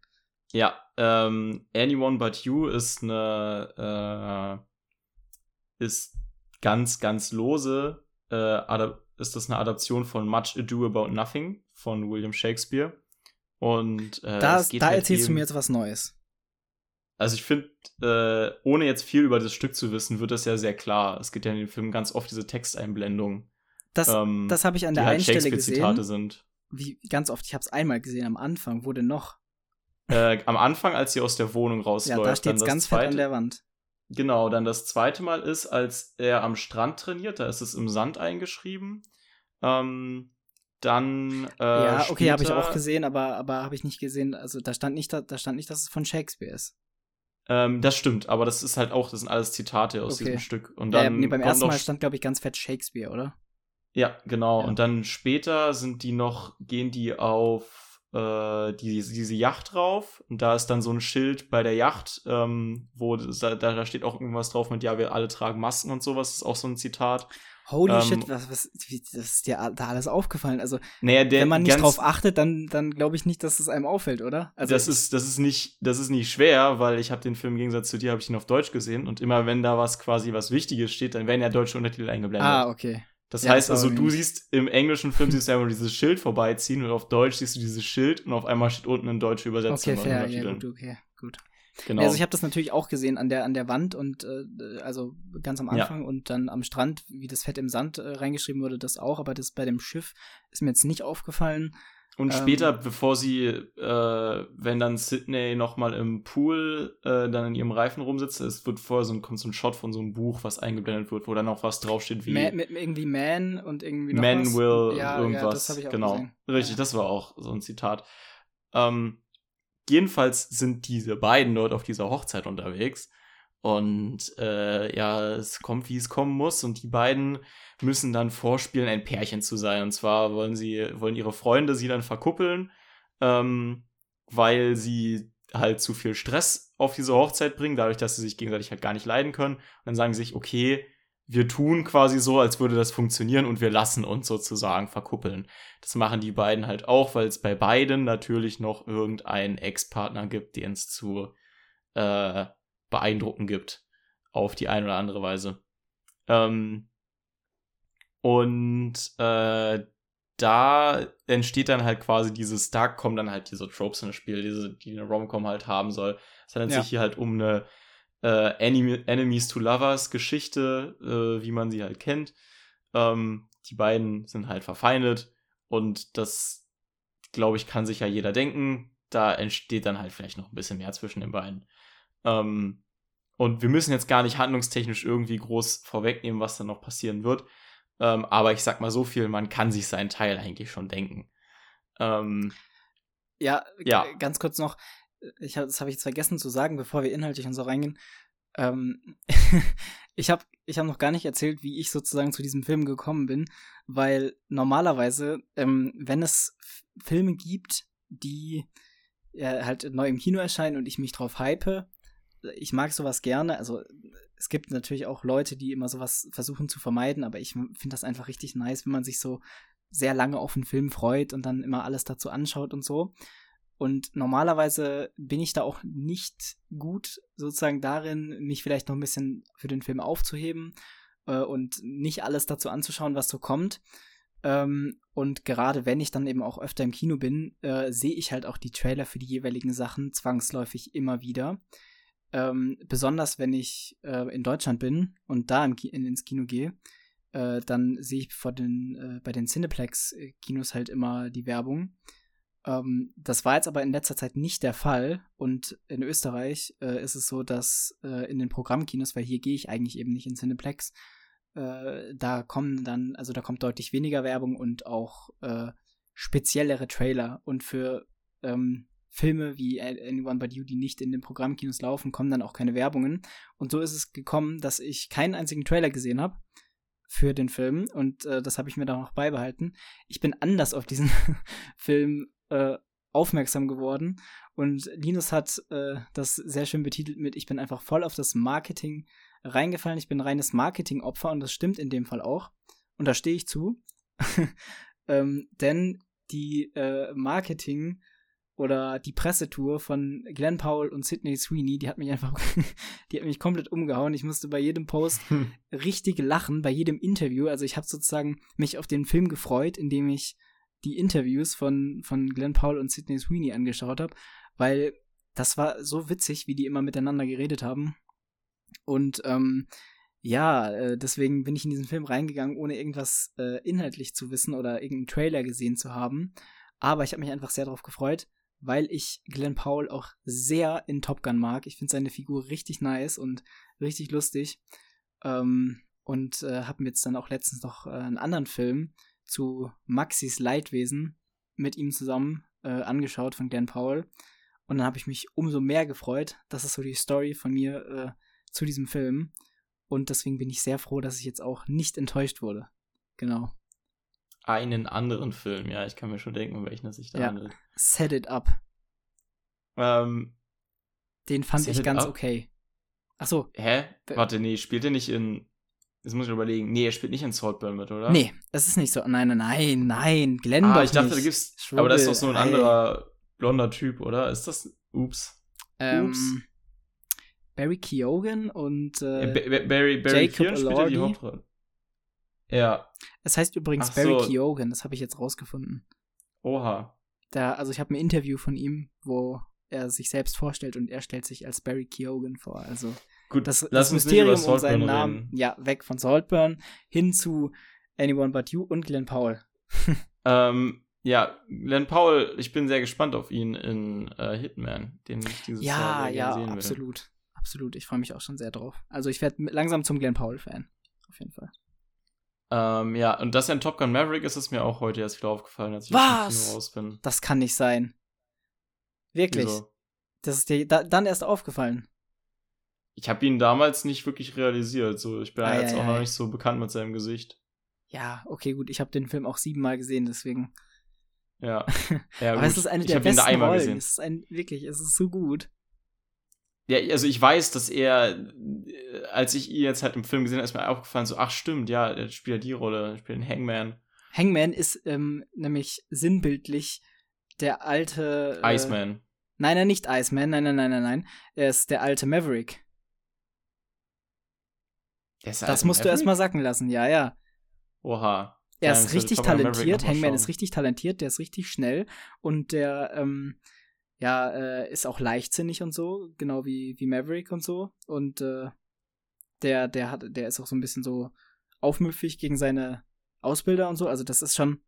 Ja, ähm, Anyone But You ist eine äh, ist ganz, ganz lose äh, ist das eine Adaption von Much Ado About Nothing von William Shakespeare. Und äh, da, da halt erzählst eben, du mir jetzt was Neues. Also ich finde, äh, ohne jetzt viel über das Stück zu wissen, wird das ja sehr klar. Es gibt ja in den Filmen ganz oft diese Texteinblendungen. Das, ähm, das habe ich an der halt einen Stelle gesehen. Sind. Wie ganz oft. Ich habe es einmal gesehen am Anfang. Wo denn noch? Äh, am Anfang, als sie aus der Wohnung rausläuft. Ja, da steht ganz zweite, fett an der Wand. Genau, dann das zweite Mal ist, als er am Strand trainiert. Da ist es im Sand eingeschrieben. Ähm, dann äh, ja, okay, habe ich auch gesehen, aber aber habe ich nicht gesehen. Also da stand nicht, da, da stand nicht, dass es von Shakespeare ist. Ähm, das stimmt, aber das ist halt auch, das sind alles Zitate aus okay. diesem Stück. Und dann ja, nee, beim ersten Mal stand, glaube ich, ganz fett Shakespeare, oder? Ja, genau. Ja. Und dann später sind die noch, gehen die auf äh, die, diese Yacht drauf. Und da ist dann so ein Schild bei der Yacht, ähm, wo da, da steht auch irgendwas drauf mit, ja, wir alle tragen Masken und sowas. Ist auch so ein Zitat. Holy ähm, shit, was, was, wie, das ist dir da alles aufgefallen. Also, naja, der, wenn man nicht drauf achtet, dann, dann glaube ich nicht, dass es einem auffällt, oder? Also das ist, das ist nicht, das ist nicht schwer, weil ich habe den Film im Gegensatz zu dir habe ich ihn auf Deutsch gesehen und immer wenn da was quasi was Wichtiges steht, dann werden ja deutsche Untertitel eingeblendet. Ah, okay. Das ja, heißt also, du siehst im englischen Film siehst du einfach dieses Schild vorbeiziehen und auf Deutsch siehst du dieses Schild und auf einmal steht unten eine deutsche Übersetzung. Okay, fair, ja, gut, okay, gut. Genau. Also ich habe das natürlich auch gesehen an der an der Wand und äh, also ganz am Anfang ja. und dann am Strand, wie das Fett im Sand äh, reingeschrieben wurde, das auch, aber das bei dem Schiff ist mir jetzt nicht aufgefallen. Und ähm, später, bevor sie, äh, wenn dann Sydney nochmal im Pool äh, dann in ihrem Reifen rumsitzt, es wird vorher so ein, kommt so ein Shot von so einem Buch, was eingeblendet wird, wo dann auch was draufsteht wie. Man, mit irgendwie Man und irgendwie noch Man was. will ja, irgendwas. Ja, genau. Gesehen. Richtig, ja. das war auch so ein Zitat. Ähm, jedenfalls sind diese beiden dort auf dieser Hochzeit unterwegs. Und äh, ja, es kommt, wie es kommen muss. Und die beiden müssen dann vorspielen, ein Pärchen zu sein. Und zwar wollen sie, wollen ihre Freunde sie dann verkuppeln, ähm, weil sie halt zu viel Stress auf diese Hochzeit bringen, dadurch, dass sie sich gegenseitig halt gar nicht leiden können. Und dann sagen sie sich, okay, wir tun quasi so, als würde das funktionieren und wir lassen uns sozusagen verkuppeln. Das machen die beiden halt auch, weil es bei beiden natürlich noch irgendeinen Ex-Partner gibt, den es zu äh, beeindrucken gibt. Auf die eine oder andere Weise. Ähm, und äh, da entsteht dann halt quasi dieses, da kommen dann halt diese Tropes ins Spiel, diese, die eine Romcom halt haben soll. Es handelt ja. sich hier halt um eine äh, Enemies to Lovers Geschichte, äh, wie man sie halt kennt. Ähm, die beiden sind halt verfeindet und das, glaube ich, kann sich ja jeder denken. Da entsteht dann halt vielleicht noch ein bisschen mehr zwischen den beiden. Ähm, und wir müssen jetzt gar nicht handlungstechnisch irgendwie groß vorwegnehmen, was dann noch passieren wird. Ähm, aber ich sag mal so viel, man kann sich seinen Teil eigentlich schon denken. Ähm, ja, ja, ganz kurz noch ich das habe ich jetzt vergessen zu sagen, bevor wir inhaltlich und so reingehen. Ähm, *laughs* ich habe ich hab noch gar nicht erzählt, wie ich sozusagen zu diesem Film gekommen bin, weil normalerweise, ähm, wenn es Filme gibt, die äh, halt neu im Kino erscheinen und ich mich drauf hype, ich mag sowas gerne. Also es gibt natürlich auch Leute, die immer sowas versuchen zu vermeiden, aber ich finde das einfach richtig nice, wenn man sich so sehr lange auf einen Film freut und dann immer alles dazu anschaut und so. Und normalerweise bin ich da auch nicht gut sozusagen darin, mich vielleicht noch ein bisschen für den Film aufzuheben äh, und nicht alles dazu anzuschauen, was so kommt. Ähm, und gerade wenn ich dann eben auch öfter im Kino bin, äh, sehe ich halt auch die Trailer für die jeweiligen Sachen zwangsläufig immer wieder. Ähm, besonders wenn ich äh, in Deutschland bin und da Ki in, ins Kino gehe, äh, dann sehe ich vor den, äh, bei den Cineplex-Kinos halt immer die Werbung. Ähm, das war jetzt aber in letzter Zeit nicht der Fall. Und in Österreich äh, ist es so, dass äh, in den Programmkinos, weil hier gehe ich eigentlich eben nicht in Cineplex, äh, da kommen dann, also da kommt deutlich weniger Werbung und auch äh, speziellere Trailer. Und für ähm, Filme wie Anyone But You, die nicht in den Programmkinos laufen, kommen dann auch keine Werbungen. Und so ist es gekommen, dass ich keinen einzigen Trailer gesehen habe für den Film und äh, das habe ich mir dann auch beibehalten. Ich bin anders auf diesen *laughs* Film äh, aufmerksam geworden. Und Linus hat äh, das sehr schön betitelt mit, ich bin einfach voll auf das Marketing reingefallen. Ich bin reines Marketingopfer und das stimmt in dem Fall auch. Und da stehe ich zu. *laughs* ähm, denn die äh, Marketing oder die Pressetour von Glenn Powell und Sidney Sweeney, die hat mich einfach, *laughs* die hat mich komplett umgehauen. Ich musste bei jedem Post hm. richtig lachen, bei jedem Interview. Also ich habe sozusagen mich auf den Film gefreut, indem ich die Interviews von, von Glenn Powell und Sidney Sweeney angeschaut habe, weil das war so witzig, wie die immer miteinander geredet haben. Und ähm, ja, äh, deswegen bin ich in diesen Film reingegangen, ohne irgendwas äh, inhaltlich zu wissen oder irgendeinen Trailer gesehen zu haben. Aber ich habe mich einfach sehr darauf gefreut, weil ich Glenn Powell auch sehr in Top Gun mag. Ich finde seine Figur richtig nice und richtig lustig. Ähm, und äh, habe mir jetzt dann auch letztens noch äh, einen anderen Film zu Maxis Leidwesen mit ihm zusammen äh, angeschaut von Glenn Powell. Und dann habe ich mich umso mehr gefreut. Das ist so die Story von mir äh, zu diesem Film. Und deswegen bin ich sehr froh, dass ich jetzt auch nicht enttäuscht wurde. Genau. Einen anderen Film, ja, ich kann mir schon denken, um welchen es sich da ja. handelt. Set It Up. Ähm, Den fand ich ganz up? okay. Ach so. Hä? Warte, nee, spielt er nicht in. Jetzt muss ich überlegen. Nee, er spielt nicht in Saltburn mit, oder? Nee, es ist nicht so. Nein, nein, nein, nein. Glenn Ah, ich dachte, da gibt's. Schwubbel, aber das ist doch so ein anderer blonder Typ, oder? Ist das. Ups. Ähm, Ups. Barry Keoghan und äh, ja, Barry, Barry Jacob Keoghan spielt die Hauptrolle. Ja. Es heißt übrigens Ach Barry so. Keoghan, das habe ich jetzt rausgefunden. Oha. Da, also ich habe ein Interview von ihm, wo er sich selbst vorstellt und er stellt sich als Barry Keoghan vor. Also Gut, das, das Mysterium um seinen Namen, reden. ja, weg von Saltburn hin zu Anyone But You und Glenn Powell. *laughs* ähm, ja, Glenn Powell, ich bin sehr gespannt auf ihn in äh, Hitman, den ich dieses ja, Jahr ja, sehen will. absolut. Absolut, ich freue mich auch schon sehr drauf. Also ich werde langsam zum Glenn Powell-Fan. Auf jeden Fall. Ähm, ja, und dass er in Top Gun Maverick ist, ist mir auch heute erst wieder aufgefallen, als ich Was? raus bin. Das kann nicht sein. Wirklich. Wieso? Das ist dir da, dann erst aufgefallen. Ich habe ihn damals nicht wirklich realisiert. So, ich bin ah, jetzt ja, auch ja. noch nicht so bekannt mit seinem Gesicht. Ja, okay, gut. Ich habe den Film auch siebenmal gesehen, deswegen. Ja. *laughs* ja Aber es ist eine ich der besten Rollen. Gesehen. Es ist ein, wirklich, es ist so gut. Ja, also ich weiß, dass er, äh, als ich ihn jetzt halt im Film gesehen habe, ist mir aufgefallen, so, ach stimmt, ja, er spielt ja die Rolle, er spielt einen Hangman. Hangman ist ähm, nämlich sinnbildlich der alte. Äh, Iceman. Nein, nein, nicht Iceman, nein, nein, nein, nein, nein. Er ist der alte Maverick. das musst Maverick? du erstmal sacken lassen, ja, ja. Oha. Er ist richtig talentiert, Hangman ist richtig talentiert, der ist richtig schnell und der, ähm, ja, äh, ist auch leichtsinnig und so, genau wie, wie Maverick und so. Und äh, der, der hat, der ist auch so ein bisschen so aufmüpfig gegen seine Ausbilder und so. Also das ist schon.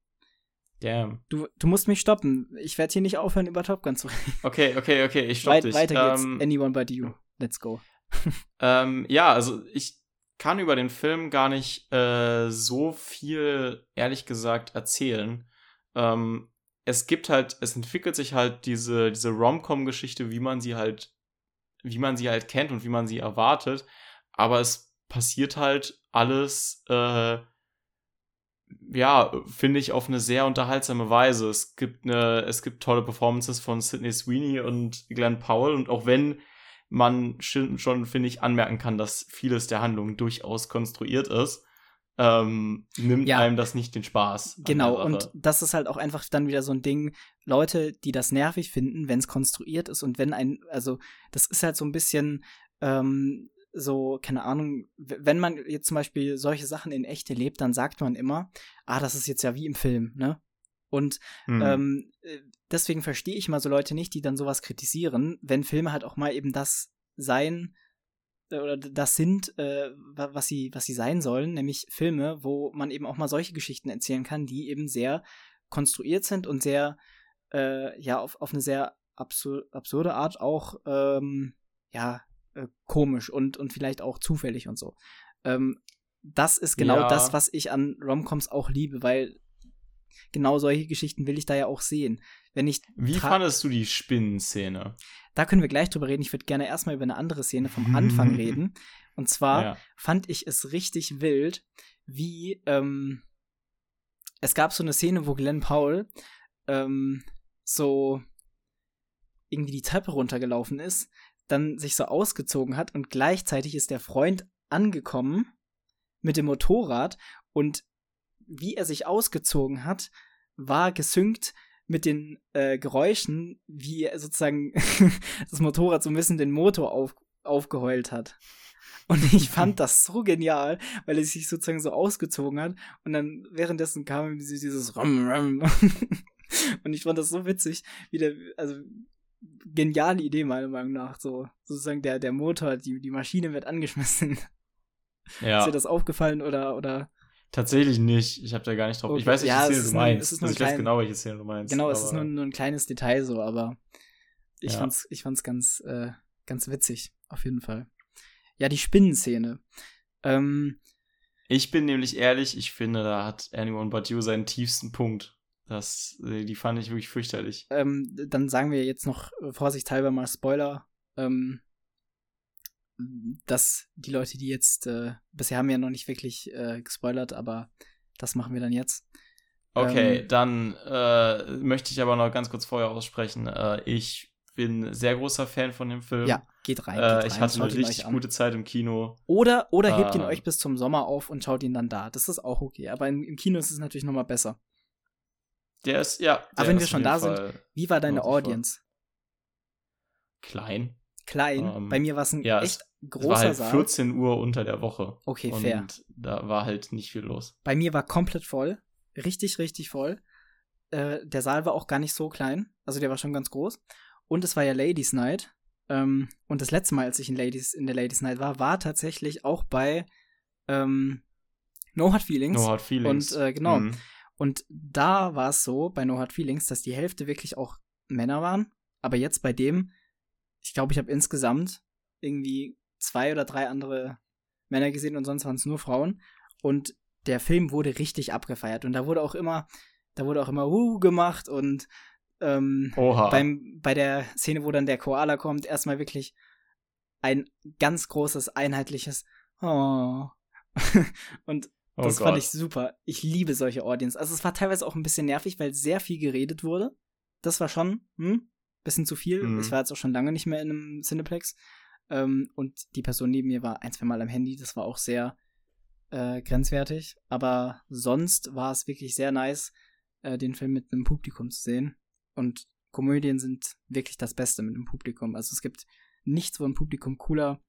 Damn. Du, du musst mich stoppen. Ich werde hier nicht aufhören, über Top Gun zu reden. Okay, okay, okay, ich stopp Weit, dich. Weiter geht's. Ähm, Anyone but you. Let's go. *laughs* ähm, ja, also ich kann über den Film gar nicht äh, so viel, ehrlich gesagt, erzählen. Ähm, es gibt halt, es entwickelt sich halt diese, diese Rom-Com-Geschichte, wie man sie halt, wie man sie halt kennt und wie man sie erwartet. Aber es passiert halt alles, äh, ja, finde ich, auf eine sehr unterhaltsame Weise. Es gibt eine, es gibt tolle Performances von Sidney Sweeney und Glenn Powell und auch wenn man schon, finde ich, anmerken kann, dass vieles der Handlung durchaus konstruiert ist, ähm, nimmt ja. einem das nicht den Spaß. Genau, und das ist halt auch einfach dann wieder so ein Ding, Leute, die das nervig finden, wenn es konstruiert ist und wenn ein, also das ist halt so ein bisschen ähm, so, keine Ahnung, wenn man jetzt zum Beispiel solche Sachen in echt erlebt, dann sagt man immer, ah, das ist jetzt ja wie im Film, ne? Und hm. ähm, äh, deswegen verstehe ich mal so Leute nicht, die dann sowas kritisieren, wenn Filme halt auch mal eben das sein, oder das sind, äh, was sie, was sie sein sollen, nämlich Filme, wo man eben auch mal solche Geschichten erzählen kann, die eben sehr konstruiert sind und sehr, äh, ja, auf, auf eine sehr absur absurde Art auch, ähm, ja, äh, komisch und, und vielleicht auch zufällig und so. Ähm, das ist genau ja. das, was ich an Romcoms auch liebe, weil genau solche Geschichten will ich da ja auch sehen. Wenn ich Wie fandest du die Spinnenszene? Da können wir gleich drüber reden. Ich würde gerne erstmal über eine andere Szene vom *laughs* Anfang reden. Und zwar ja. fand ich es richtig wild, wie ähm, es gab so eine Szene, wo Glenn Powell ähm, so irgendwie die Treppe runtergelaufen ist, dann sich so ausgezogen hat und gleichzeitig ist der Freund angekommen mit dem Motorrad und wie er sich ausgezogen hat, war gesynkt mit den äh, Geräuschen, wie sozusagen *laughs* das Motorrad so ein bisschen den Motor auf, aufgeheult hat. Und ich *laughs* fand das so genial, weil er sich sozusagen so ausgezogen hat. Und dann währenddessen kam dieses Rum, Rum. *laughs* Und ich fand das so witzig, wie der, also geniale Idee meiner Meinung nach. So sozusagen der, der Motor, die, die Maschine wird angeschmissen. Ja. Ist dir das aufgefallen oder, oder? Tatsächlich nicht. Ich habe da gar nicht drauf. Okay. Ich weiß nicht, ja, welche Szene du meinst. Ein, also ich klein, weiß genau, welche Szene du meinst. Genau, es ist nur, nur, ein kleines Detail so, aber ich ja. fand's, ich fand's ganz, äh, ganz witzig, auf jeden Fall. Ja, die Spinnenszene. Ähm, ich bin nämlich ehrlich, ich finde, da hat Anyone But You seinen tiefsten Punkt. Das, äh, die fand ich wirklich fürchterlich. Ähm, dann sagen wir jetzt noch vorsichtshalber mal Spoiler. Ähm, dass die Leute, die jetzt, äh, bisher haben wir ja noch nicht wirklich äh, gespoilert, aber das machen wir dann jetzt. Okay, ähm, dann äh, möchte ich aber noch ganz kurz vorher aussprechen. Äh, ich bin sehr großer Fan von dem Film. Ja, geht rein. Geht rein ich hatte eine richtig gute Zeit im Kino. Oder, oder hebt ihn euch bis zum Sommer auf und schaut ihn dann da. Das ist auch okay. Aber im, im Kino ist es natürlich nochmal besser. Der ist, ja. Aber wenn wir schon da Fall sind, wie war deine Audience? Klein. Klein? Um, ähm, Bei mir war es ein ja, echt großer es war halt Saal. 14 Uhr unter der Woche. Okay, fair. Und da war halt nicht viel los. Bei mir war komplett voll. Richtig, richtig voll. Äh, der Saal war auch gar nicht so klein. Also der war schon ganz groß. Und es war ja Ladies Night. Ähm, und das letzte Mal, als ich in, Ladies, in der Ladies Night war, war tatsächlich auch bei ähm, No Hard Feelings. No Hard Feelings. Und äh, genau. Mhm. Und da war es so, bei No Hard Feelings, dass die Hälfte wirklich auch Männer waren. Aber jetzt bei dem, ich glaube, ich habe insgesamt irgendwie zwei oder drei andere Männer gesehen und sonst waren es nur Frauen. Und der Film wurde richtig abgefeiert. Und da wurde auch immer, da wurde auch immer uh gemacht und ähm, beim, bei der Szene, wo dann der Koala kommt, erstmal wirklich ein ganz großes, einheitliches Oh. *laughs* und Oh das Gott. fand ich super. Ich liebe solche Audience. Also es war teilweise auch ein bisschen nervig, weil sehr viel geredet wurde. Das war schon hm, bisschen zu viel. Mhm. Ich war jetzt auch schon lange nicht mehr in einem Cineplex. Ähm, und die Person neben mir war ein, zwei Mal am Handy. Das war auch sehr äh, grenzwertig. Aber sonst war es wirklich sehr nice, äh, den Film mit einem Publikum zu sehen. Und Komödien sind wirklich das Beste mit einem Publikum. Also es gibt nichts, wo ein Publikum cooler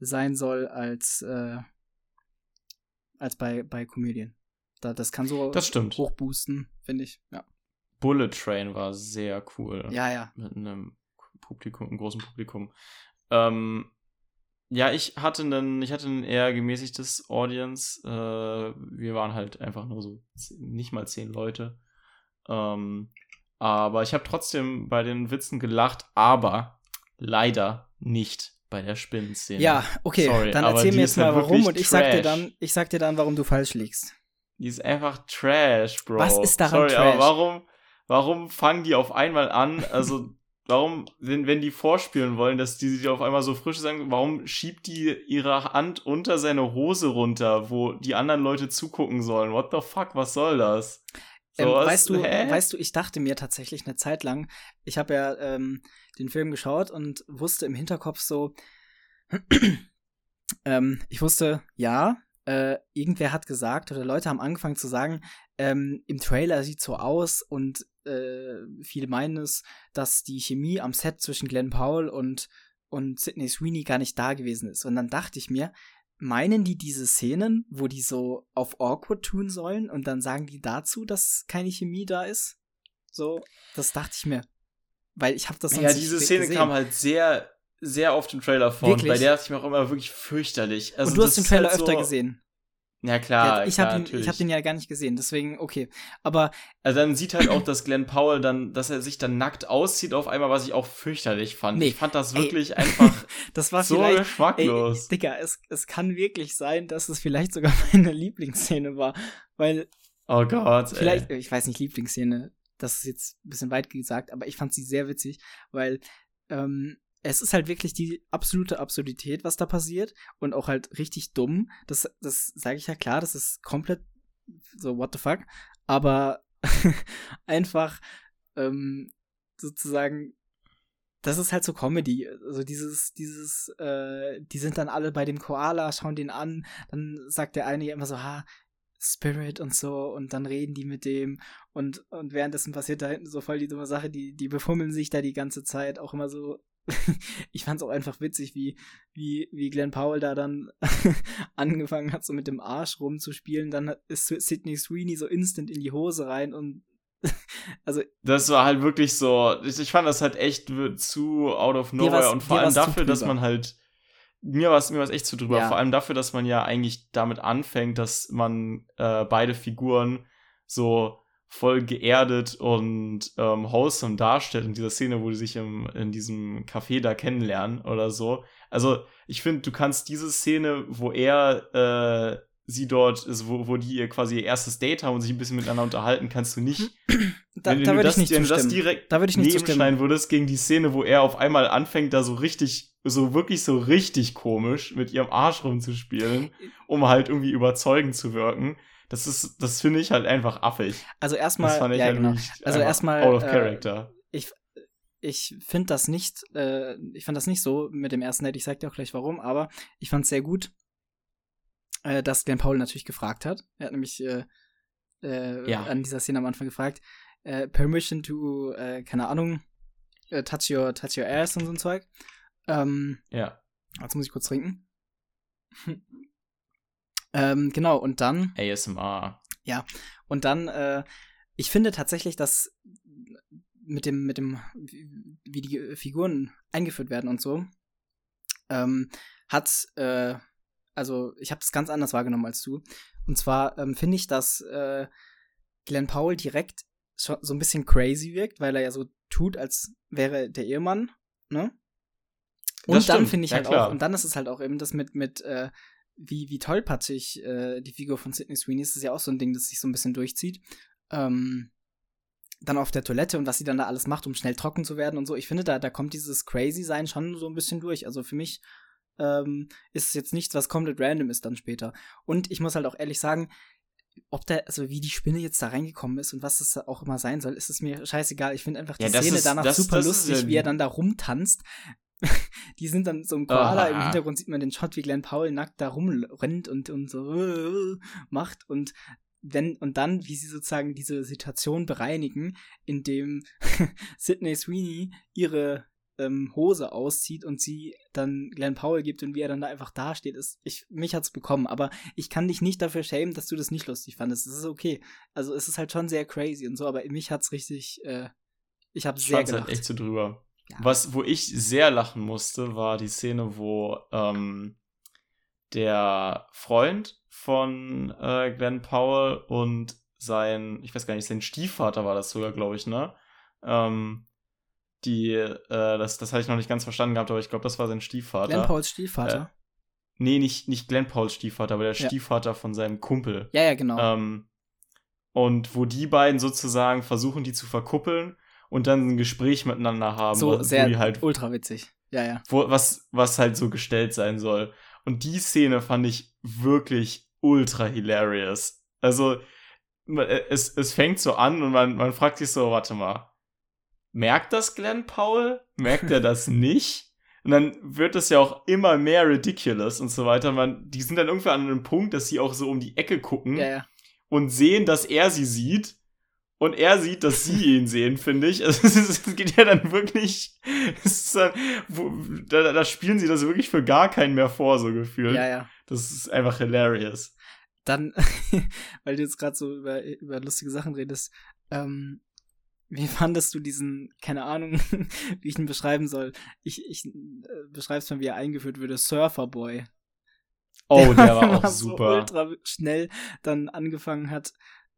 sein soll als äh, als bei, bei Komödien. Da, das kann so das stimmt. hochboosten, finde ich. Ja. Bullet Train war sehr cool. Ja, ja. Mit einem Publikum, einem großen Publikum. Ähm, ja, ich hatte einen, ich hatte ein eher gemäßigtes Audience. Äh, wir waren halt einfach nur so nicht mal zehn Leute. Ähm, aber ich habe trotzdem bei den Witzen gelacht, aber leider nicht bei der Spinnenszene. Ja, okay, Sorry, dann erzähl mir jetzt mal halt warum und ich sag dir dann, ich sag dir dann, warum du falsch liegst. Die ist einfach Trash, Bro. Was ist daran Sorry, Trash? Aber warum, warum fangen die auf einmal an? Also, warum, wenn, wenn die vorspielen wollen, dass die sich auf einmal so frisch sind, warum schiebt die ihre Hand unter seine Hose runter, wo die anderen Leute zugucken sollen? What the fuck, was soll das? So, ähm, weißt du, hä? weißt du, ich dachte mir tatsächlich eine Zeit lang, ich habe ja ähm, den Film geschaut und wusste im Hinterkopf so, *clears throat* ähm, ich wusste, ja, äh, irgendwer hat gesagt oder Leute haben angefangen zu sagen, ähm, im Trailer sieht so aus und äh, viele meinen es, dass die Chemie am Set zwischen Glenn Powell und und Sidney Sweeney gar nicht da gewesen ist. Und dann dachte ich mir, meinen die diese Szenen, wo die so auf awkward tun sollen und dann sagen die dazu, dass keine Chemie da ist? So, das dachte ich mir. Weil ich habe das sonst Ja, diese Szene gesehen. kam halt sehr, sehr oft im Trailer vor. Wirklich? Und bei der dachte ich mir auch immer wirklich fürchterlich. Also und du hast den Trailer halt öfter so gesehen. Ja, klar. Ja, ich habe ihn, hab den ja gar nicht gesehen, deswegen, okay. Aber. Also dann sieht halt auch, dass Glenn Powell dann, dass er sich dann nackt auszieht auf einmal, was ich auch fürchterlich fand. Nee, ich fand das wirklich ey, einfach *laughs* das war so geschmacklos. Ey, Digga, es, es kann wirklich sein, dass es vielleicht sogar *laughs* meine Lieblingsszene war. Weil. Oh Gott, Vielleicht, ey. ich weiß nicht, Lieblingsszene, das ist jetzt ein bisschen weit gesagt, aber ich fand sie sehr witzig, weil ähm, es ist halt wirklich die absolute Absurdität, was da passiert und auch halt richtig dumm. Das, das sage ich ja klar, das ist komplett so what the fuck, aber *laughs* einfach ähm, sozusagen das ist halt so Comedy. Also dieses, dieses, äh, die sind dann alle bei dem Koala, schauen den an, dann sagt der eine ja immer so, ha, Spirit und so und dann reden die mit dem und, und währenddessen passiert da hinten so voll die dumme Sache, die, die befummeln sich da die ganze Zeit auch immer so. *laughs* ich fand's auch einfach witzig, wie, wie, wie Glenn Powell da dann *laughs* angefangen hat, so mit dem Arsch rumzuspielen. Dann ist Sidney Sweeney so instant in die Hose rein und *laughs* also. Das war halt wirklich so, ich, fand das halt echt zu out of nowhere und vor allem dafür, dass man halt mir war es mir war's echt zu drüber. Ja. Vor allem dafür, dass man ja eigentlich damit anfängt, dass man äh, beide Figuren so voll geerdet und ähm, wholesome darstellt in dieser Szene, wo die sich im, in diesem Café da kennenlernen oder so. Also ich finde, du kannst diese Szene, wo er äh, sie dort ist, wo, wo die ihr quasi ihr erstes Date haben und sich ein bisschen miteinander unterhalten, kannst du nicht. *clears throat* Da, wenn da würde ich nicht wenn du das direkt da ich nicht nebenschneiden würdest gegen die Szene, wo er auf einmal anfängt, da so richtig, so wirklich so richtig komisch mit ihrem Arsch rumzuspielen, um halt irgendwie überzeugend zu wirken. Das ist, das finde ich halt einfach affig. Also erstmal, ja, halt genau. Also erstmal, out of äh, character. Äh, ich, ich finde das nicht, äh, ich fand das nicht so mit dem ersten Date. Ich sag dir auch gleich warum, aber ich fand es sehr gut, äh, dass Glenn Paul natürlich gefragt hat. Er hat nämlich äh, äh, ja. an dieser Szene am Anfang gefragt, äh, Permission to, keine Ahnung, touch your, touch your ass und so ein Zeug. Ähm, ja. Jetzt muss ich kurz trinken. *laughs* ähm, genau, und dann. ASMR. Ja, und dann, äh, ich finde tatsächlich, dass mit dem, mit dem, wie die Figuren eingeführt werden und so, ähm, hat, äh, also ich habe das ganz anders wahrgenommen als du. Und zwar ähm, finde ich, dass äh, Glenn Powell direkt so, so ein bisschen crazy wirkt, weil er ja so tut, als wäre der Ehemann, ne? Und das dann finde ich ja, halt klar. auch, und dann ist es halt auch eben das mit, mit, äh, wie, wie tollpatschig äh, die Figur von Sidney Sweeney ist, ist ja auch so ein Ding, das sich so ein bisschen durchzieht. Ähm, dann auf der Toilette und was sie dann da alles macht, um schnell trocken zu werden und so. Ich finde, da, da kommt dieses Crazy-Sein schon so ein bisschen durch. Also für mich ähm, ist es jetzt nichts, was komplett random ist dann später. Und ich muss halt auch ehrlich sagen, ob da, also wie die Spinne jetzt da reingekommen ist und was das auch immer sein soll, ist es mir scheißegal. Ich finde einfach die ja, Szene ist, danach das, super das lustig, ist, wie er dann da rumtanzt. *laughs* die sind dann so ein Koala, im Hintergrund sieht man den Shot, wie Glenn Powell nackt da rumrennt und, und so *laughs* macht und wenn, und dann, wie sie sozusagen diese Situation bereinigen, indem *laughs* Sidney Sweeney ihre ähm, Hose auszieht und sie dann Glenn Powell gibt und wie er dann da einfach dasteht, ist, ich, mich hat's bekommen, aber ich kann dich nicht dafür schämen, dass du das nicht lustig fandest. Das ist okay. Also es ist halt schon sehr crazy und so, aber mich hat's richtig, äh, ich habe sehr halt gelacht. halt echt so drüber. Ja. Was, wo ich sehr lachen musste, war die Szene, wo ähm, der Freund von äh, Glenn Powell und sein, ich weiß gar nicht, sein Stiefvater war das sogar, glaube ich, ne? Ähm, die, äh, das, das hatte ich noch nicht ganz verstanden gehabt, aber ich glaube, das war sein Stiefvater. Glenn Pauls Stiefvater? Äh, nee, nicht, nicht Glenn Pauls Stiefvater, aber der ja. Stiefvater von seinem Kumpel. Ja, ja, genau. Ähm, und wo die beiden sozusagen versuchen, die zu verkuppeln und dann ein Gespräch miteinander haben. So sehr halt, ultra witzig. Ja, ja. Wo, was, was halt so gestellt sein soll. Und die Szene fand ich wirklich ultra hilarious. Also, es, es fängt so an und man, man fragt sich so, warte mal, merkt das Glenn Powell? Merkt er *laughs* das nicht? Und dann wird es ja auch immer mehr ridiculous und so weiter. Man, die sind dann irgendwie an einem Punkt, dass sie auch so um die Ecke gucken ja, ja. und sehen, dass er sie sieht. Und er sieht, dass sie *laughs* ihn sehen, finde ich. Also es, geht ja dann wirklich. Dann, wo, da, da, spielen sie das wirklich für gar keinen mehr vor, so gefühlt. Ja, ja. Das ist einfach hilarious. Dann, *laughs* weil du jetzt gerade so über, über lustige Sachen redest, ähm, wie fandest du diesen, keine Ahnung, *laughs* wie ich ihn beschreiben soll? Ich, ich äh, beschreib's mal, wie er eingeführt würde, Surferboy. Oh, der, der war auch super. So ultra schnell dann angefangen hat,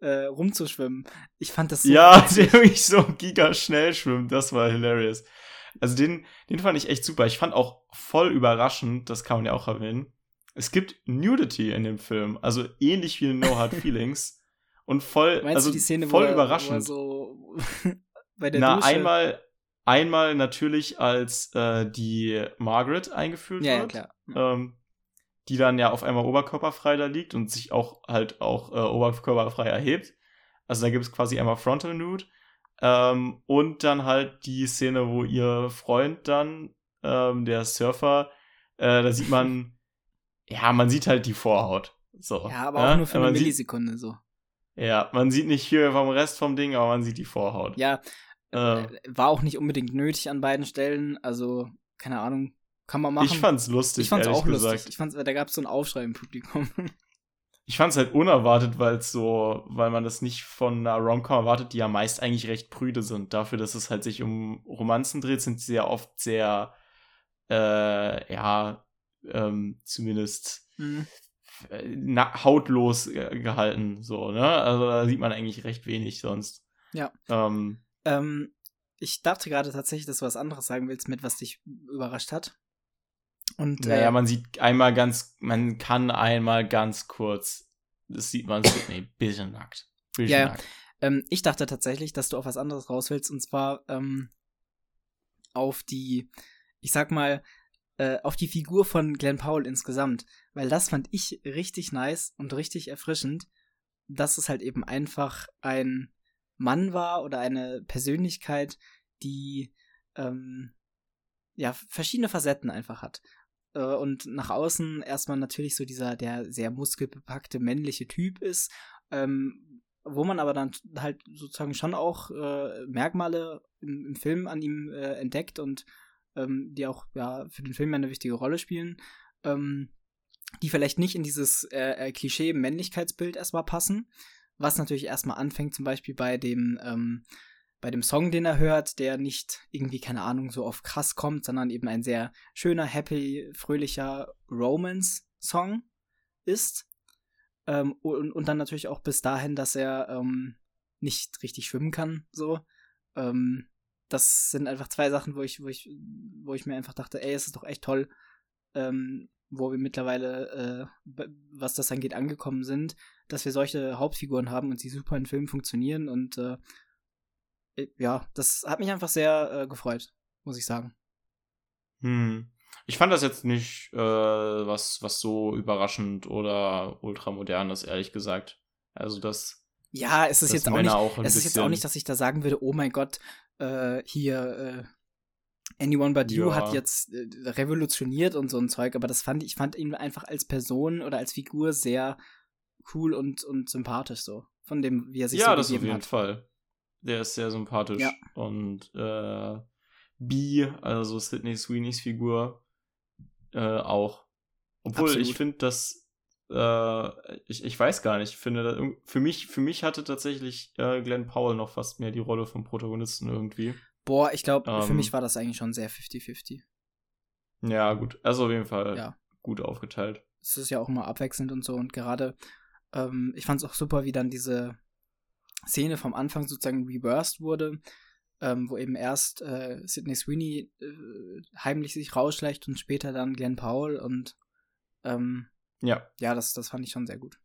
äh, rumzuschwimmen. Ich fand das so. Ja, *laughs* der wirklich so giga schnell schwimmt, das war hilarious. Also den, den fand ich echt super. Ich fand auch voll überraschend, das kann man ja auch erwähnen. Es gibt Nudity in dem Film, also ähnlich wie in No Hard Feelings. *laughs* Und voll, Meinst also Szene, voll er, überraschend. Er so *laughs* bei der Na, Dusche? einmal, einmal natürlich, als äh, die Margaret eingeführt ja, wird. Ja, klar. Ähm, die dann ja auf einmal oberkörperfrei da liegt und sich auch halt auch äh, oberkörperfrei erhebt. Also da gibt es quasi einmal Frontal Nude. Ähm, und dann halt die Szene, wo ihr Freund dann, ähm, der Surfer, äh, da sieht man, *laughs* ja, man sieht halt die Vorhaut. So, ja, aber auch ja? nur für eine Millisekunde sieht, so. Ja, man sieht nicht viel vom Rest vom Ding, aber man sieht die Vorhaut. Ja, äh, war auch nicht unbedingt nötig an beiden Stellen. Also, keine Ahnung, kann man machen. Ich fand's lustig. Ich fand's auch gesagt. lustig. Ich fand's, da gab's so einen Aufschrei im Publikum. *laughs* ich fand's halt unerwartet, weil so, weil man das nicht von einer Romcom erwartet, die ja meist eigentlich recht prüde sind. Dafür, dass es halt sich um Romanzen dreht, sind sie ja oft sehr, äh, ja, ähm, zumindest mhm. na, hautlos äh, gehalten, so, ne? Also da sieht man eigentlich recht wenig sonst. Ja. Ähm, ähm, ich dachte gerade tatsächlich, dass du was anderes sagen willst, mit was dich überrascht hat. Und, naja, äh, man sieht einmal ganz, man kann einmal ganz kurz, das sieht man Sydney, bisschen nackt. Bisschen ja, nackt. Ähm, ich dachte tatsächlich, dass du auf was anderes raus willst, und zwar ähm, auf die, ich sag mal, äh, auf die Figur von Glenn Powell insgesamt. Weil das fand ich richtig nice und richtig erfrischend, dass es halt eben einfach ein Mann war oder eine Persönlichkeit, die ähm, ja verschiedene Facetten einfach hat. Äh, und nach außen erstmal natürlich so dieser, der sehr muskelbepackte männliche Typ ist, ähm, wo man aber dann halt sozusagen schon auch äh, Merkmale im, im, Film an ihm äh, entdeckt und ähm, die auch ja für den Film eine wichtige Rolle spielen, ähm, die vielleicht nicht in dieses äh, äh Klischee Männlichkeitsbild erstmal passen, was natürlich erstmal anfängt, zum Beispiel bei dem, ähm, bei dem Song, den er hört, der nicht irgendwie, keine Ahnung, so auf krass kommt, sondern eben ein sehr schöner, happy, fröhlicher Romance-Song ist. Ähm, und, und dann natürlich auch bis dahin, dass er ähm, nicht richtig schwimmen kann, so. Ähm, das sind einfach zwei Sachen, wo ich, wo ich, wo ich mir einfach dachte, ey, es ist doch echt toll, ähm, wo wir mittlerweile, äh, was das angeht, angekommen sind, dass wir solche Hauptfiguren haben und sie super in Filmen funktionieren und äh, ja, das hat mich einfach sehr äh, gefreut, muss ich sagen. Hm. Ich fand das jetzt nicht äh, was, was so überraschend oder ultramodern ist, ehrlich gesagt. Also das. Ja, es ist jetzt auch nicht, auch es ist jetzt auch nicht, dass ich da sagen würde, oh mein Gott, äh, hier äh, Anyone But You ja. hat jetzt äh, revolutioniert und so ein Zeug, aber das fand ich fand ihn einfach als Person oder als Figur sehr cool und, und sympathisch so. Von dem, wie er sich ja, so Ja, das auf jeden hat. Fall. Der ist sehr sympathisch. Ja. Und äh, B, also Sidney Sweeneys Figur, äh, auch. Obwohl Absolut. ich finde, dass äh, ich, ich weiß gar nicht, ich finde, für mich, für mich hatte tatsächlich äh, Glenn Powell noch fast mehr die Rolle vom Protagonisten irgendwie. Boah, ich glaube, ähm, für mich war das eigentlich schon sehr 50-50. Ja, gut. Also auf jeden Fall ja. gut aufgeteilt. Es ist ja auch immer abwechselnd und so. Und gerade, ähm, ich fand es auch super, wie dann diese Szene vom Anfang sozusagen reversed wurde, ähm, wo eben erst äh, Sidney Sweeney äh, heimlich sich rausschleicht und später dann Glenn Powell und ähm, ja. Ja, das, das fand ich schon sehr gut.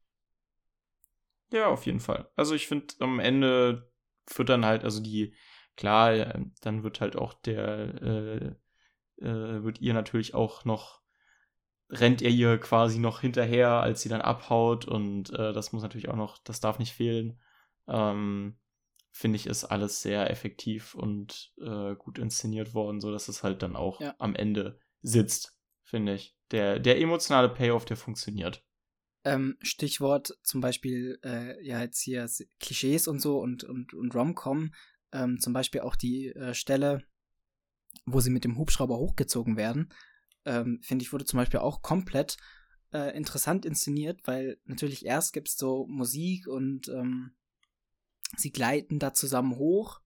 Ja, auf jeden Fall. Also ich finde, am Ende wird dann halt, also die, klar, äh, dann wird halt auch der, äh, äh, wird ihr natürlich auch noch, rennt er ihr quasi noch hinterher, als sie dann abhaut und äh, das muss natürlich auch noch, das darf nicht fehlen. Ähm, Finde ich, ist alles sehr effektiv und äh, gut inszeniert worden, sodass es halt dann auch ja. am Ende sitzt, finde ich. Der, der emotionale Payoff, der funktioniert. Ähm, Stichwort zum Beispiel, äh, ja, jetzt hier Klischees und so und, und, und Rom-Com, ähm, zum Beispiel auch die äh, Stelle, wo sie mit dem Hubschrauber hochgezogen werden, ähm, finde ich, wurde zum Beispiel auch komplett äh, interessant inszeniert, weil natürlich erst gibt es so Musik und ähm, sie gleiten da zusammen hoch.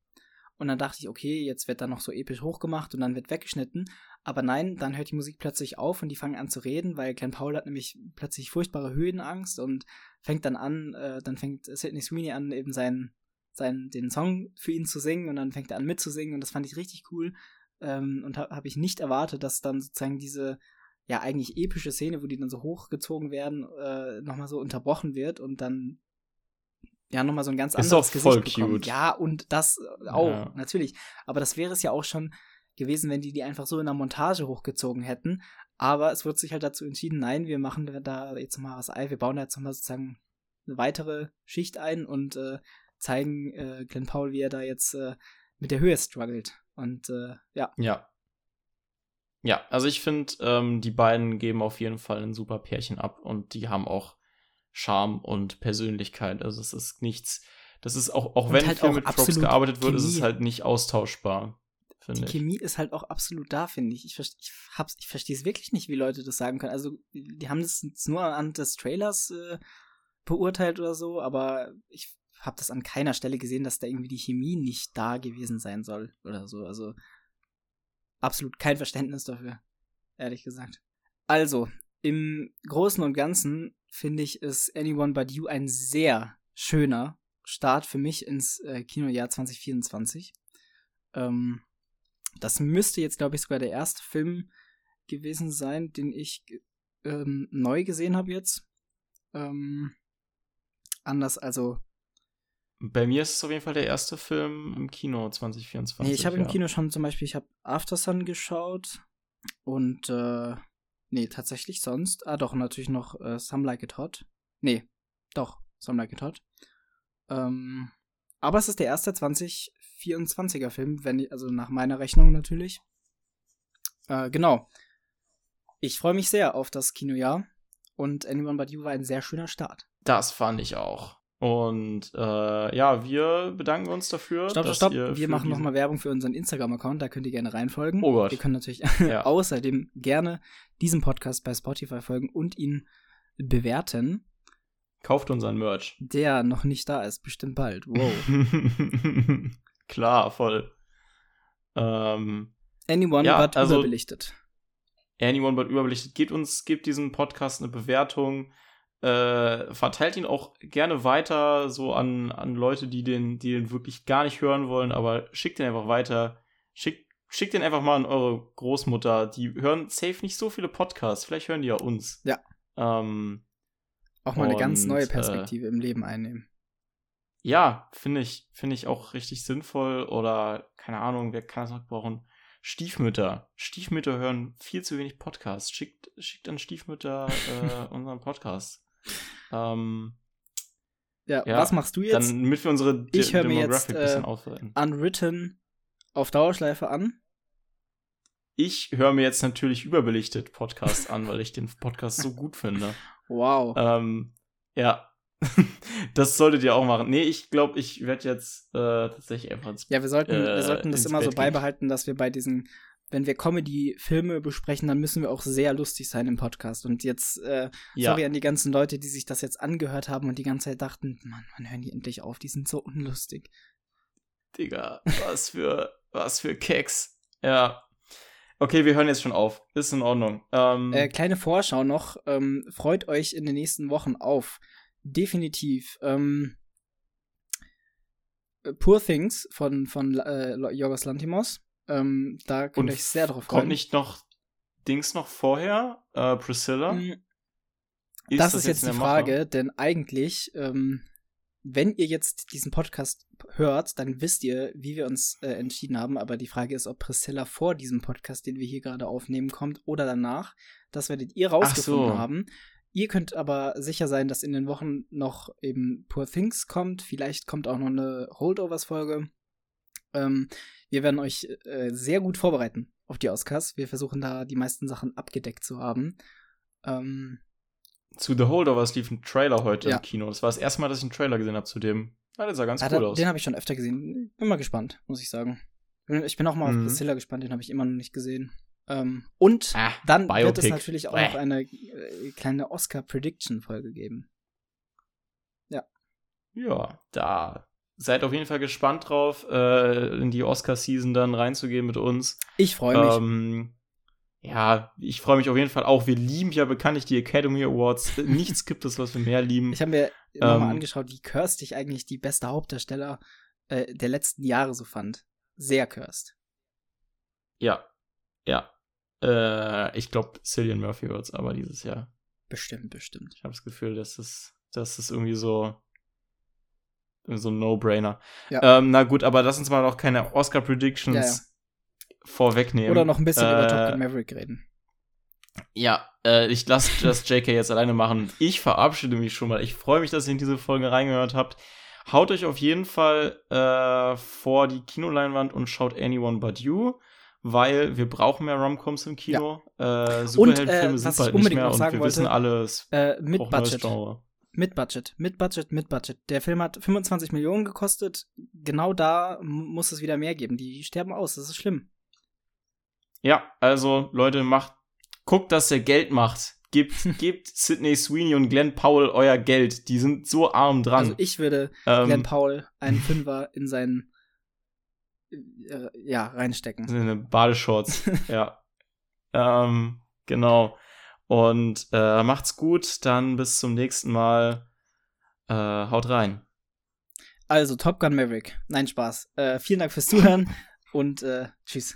Und dann dachte ich, okay, jetzt wird da noch so episch hochgemacht und dann wird weggeschnitten. Aber nein, dann hört die Musik plötzlich auf und die fangen an zu reden, weil Glenn Paul hat nämlich plötzlich furchtbare Höhenangst und fängt dann an, äh, dann fängt Sidney Sweeney an, eben seinen seinen, den Song für ihn zu singen und dann fängt er an mitzusingen und das fand ich richtig cool ähm, und ha habe ich nicht erwartet, dass dann sozusagen diese ja eigentlich epische Szene, wo die dann so hochgezogen werden, äh, nochmal so unterbrochen wird und dann ja nochmal so ein ganz anderes ist auch voll Gesicht bekommt. Cute. Ja, und das auch, ja. natürlich. Aber das wäre es ja auch schon gewesen, wenn die die einfach so in der Montage hochgezogen hätten. Aber es wird sich halt dazu entschieden, nein, wir machen da jetzt mal was ein, wir bauen da jetzt nochmal sozusagen eine weitere Schicht ein und äh, zeigen äh, Glenn Paul, wie er da jetzt äh, mit der Höhe struggelt. Und äh, ja. Ja. Ja, also ich finde, ähm, die beiden geben auf jeden Fall ein super Pärchen ab und die haben auch Charme und Persönlichkeit. Also es ist nichts, das ist auch, auch wenn halt viel mit Props gearbeitet wird, Chemie. ist es halt nicht austauschbar. Die ich. Chemie ist halt auch absolut da, finde ich. Ich, ich, ich verstehe es wirklich nicht, wie Leute das sagen können. Also, die haben das nur anhand des Trailers äh, beurteilt oder so, aber ich habe das an keiner Stelle gesehen, dass da irgendwie die Chemie nicht da gewesen sein soll oder so. Also absolut kein Verständnis dafür, ehrlich gesagt. Also, im Großen und Ganzen finde ich, ist Anyone But You ein sehr schöner Start für mich ins äh, Kinojahr 2024. Ähm, das müsste jetzt, glaube ich, sogar der erste Film gewesen sein, den ich ähm, neu gesehen habe jetzt. Ähm, anders, also. Bei mir ist es auf jeden Fall der erste Film im Kino 2024. Nee, ich habe ja. im Kino schon zum Beispiel, ich habe Aftersun geschaut und äh, nee, tatsächlich sonst. Ah, doch, natürlich noch äh, Some Like It Hot. Nee, doch, Some Like It Hot. Ähm, aber es ist der erste 2024er Film, wenn ich, also nach meiner Rechnung natürlich. Äh, genau. Ich freue mich sehr auf das Kinojahr und Anyone But You war ein sehr schöner Start. Das fand ich auch. Und äh, ja, wir bedanken uns dafür. Stopp, stopp, wir machen nochmal Werbung für unseren Instagram-Account, da könnt ihr gerne reinfolgen. Oh Gott. Ihr könnt natürlich *laughs* *laughs* ja. außerdem gerne diesem Podcast bei Spotify folgen und ihn bewerten. Kauft unseren Merch. Der noch nicht da ist, bestimmt bald. Wow. *laughs* Klar, voll. Ähm, Anyone ja, but also, überbelichtet. Anyone but überbelichtet. Gebt uns, gebt diesem Podcast eine Bewertung äh, verteilt ihn auch gerne weiter so an, an Leute, die den, die den wirklich gar nicht hören wollen, aber schickt den einfach weiter. Schickt, schickt den einfach mal an eure Großmutter. Die hören safe nicht so viele Podcasts. Vielleicht hören die ja uns. Ja. Ähm, auch mal und, eine ganz neue Perspektive äh, im Leben einnehmen. Ja, finde ich, finde ich auch richtig sinnvoll. Oder, keine Ahnung, wer kann das noch brauchen? Stiefmütter. Stiefmütter hören viel zu wenig Podcasts. Schickt, schickt an Stiefmütter *laughs* äh, unseren Podcast. Ähm, ja, ja, was machst du jetzt? Dann, damit wir unsere De ich höre mir jetzt äh, Unwritten auf Dauerschleife an. Ich höre mir jetzt natürlich überbelichtet Podcast an, weil ich den Podcast so gut finde. Wow. Ähm, ja. *laughs* das solltet ihr auch machen. Nee, ich glaube, ich werde jetzt äh, tatsächlich einfach ins, Ja, wir sollten, äh, wir sollten das immer Bett so beibehalten, dass wir bei diesen wenn wir Comedy-Filme besprechen, dann müssen wir auch sehr lustig sein im Podcast. Und jetzt, äh, ja. sorry an die ganzen Leute, die sich das jetzt angehört haben und die ganze Zeit dachten, Mann, wann hören die endlich auf? Die sind so unlustig. Digga, was für, was für Keks. Ja. Okay, wir hören jetzt schon auf. Ist in Ordnung. Ähm, äh, kleine Vorschau noch. Ähm, freut euch in den nächsten Wochen auf. Definitiv. Ähm, Poor Things von, von äh, Jorgos Lantimos ähm, da könnt ihr euch sehr drauf freuen. Kommt nicht noch Dings noch vorher? Äh, Priscilla? Mhm. Ist das, das, ist jetzt, jetzt die Frage, Mache? denn eigentlich, ähm, wenn ihr jetzt diesen Podcast hört, dann wisst ihr, wie wir uns äh, entschieden haben. Aber die Frage ist, ob Priscilla vor diesem Podcast, den wir hier gerade aufnehmen, kommt oder danach. Das werdet ihr rausgefunden so. haben. Ihr könnt aber sicher sein, dass in den Wochen noch eben Poor Things kommt. Vielleicht kommt auch noch eine Holdovers-Folge. Ähm, wir werden euch äh, sehr gut vorbereiten auf die Oscars. Wir versuchen da die meisten Sachen abgedeckt zu haben. Ähm, zu The Holdovers lief ein Trailer heute ja. im Kino. Das war das erste Mal, dass ich einen Trailer gesehen habe zu dem. Ja, der sah ganz ja, cool da, aus. Den habe ich schon öfter gesehen. Bin mal gespannt, muss ich sagen. Ich bin auch mal mhm. auf Priscilla gespannt, den habe ich immer noch nicht gesehen. Ähm, und ah, dann Biopic. wird es natürlich auch Bäh. noch eine äh, kleine Oscar-Prediction-Folge geben. Ja. Ja, da seid auf jeden Fall gespannt drauf, äh, in die Oscar-Season dann reinzugehen mit uns. Ich freue mich. Ähm, ja, ich freue mich auf jeden Fall auch. Wir lieben ja bekanntlich die Academy Awards. *laughs* Nichts gibt es, was wir mehr lieben. Ich habe mir ähm, nochmal angeschaut, wie cursed ich eigentlich die beste Hauptdarsteller äh, der letzten Jahre so fand. Sehr cursed. Ja, ja. Äh, ich glaube, Cillian Murphy wird's aber dieses Jahr. Bestimmt, bestimmt. Ich habe das Gefühl, dass es, dass es irgendwie so so ein No-Brainer. Ja. Ähm, na gut, aber lass uns mal noch keine Oscar-Predictions ja, ja. vorwegnehmen. Oder noch ein bisschen äh, über Top Gun Maverick reden. Ja, äh, ich lasse *laughs* das JK jetzt alleine machen. Ich verabschiede mich schon mal. Ich freue mich, dass ihr in diese Folge reingehört habt. Haut euch auf jeden Fall äh, vor die Kinoleinwand und schaut Anyone But You, weil wir brauchen mehr Romcoms im Kino. Ja. Äh, Superheldenfilme äh, sind bald nicht mehr und wir wollte, wissen alles. Äh, mit Budget. Mit Budget, mit Budget, mit Budget. Der Film hat 25 Millionen gekostet. Genau da muss es wieder mehr geben. Die sterben aus, das ist schlimm. Ja, also Leute, macht, guckt, dass ihr Geld macht. Gebt, *laughs* gebt Sidney Sweeney und Glenn Powell euer Geld. Die sind so arm dran. Also ich würde ähm, Glenn Powell einen Fünfer in seinen äh, ja, reinstecken. In eine Badeshorts, *laughs* ja. Ähm, genau. Und äh, macht's gut, dann bis zum nächsten Mal. Äh, haut rein. Also, Top Gun Maverick. Nein, Spaß. Äh, vielen Dank fürs Zuhören und äh, tschüss.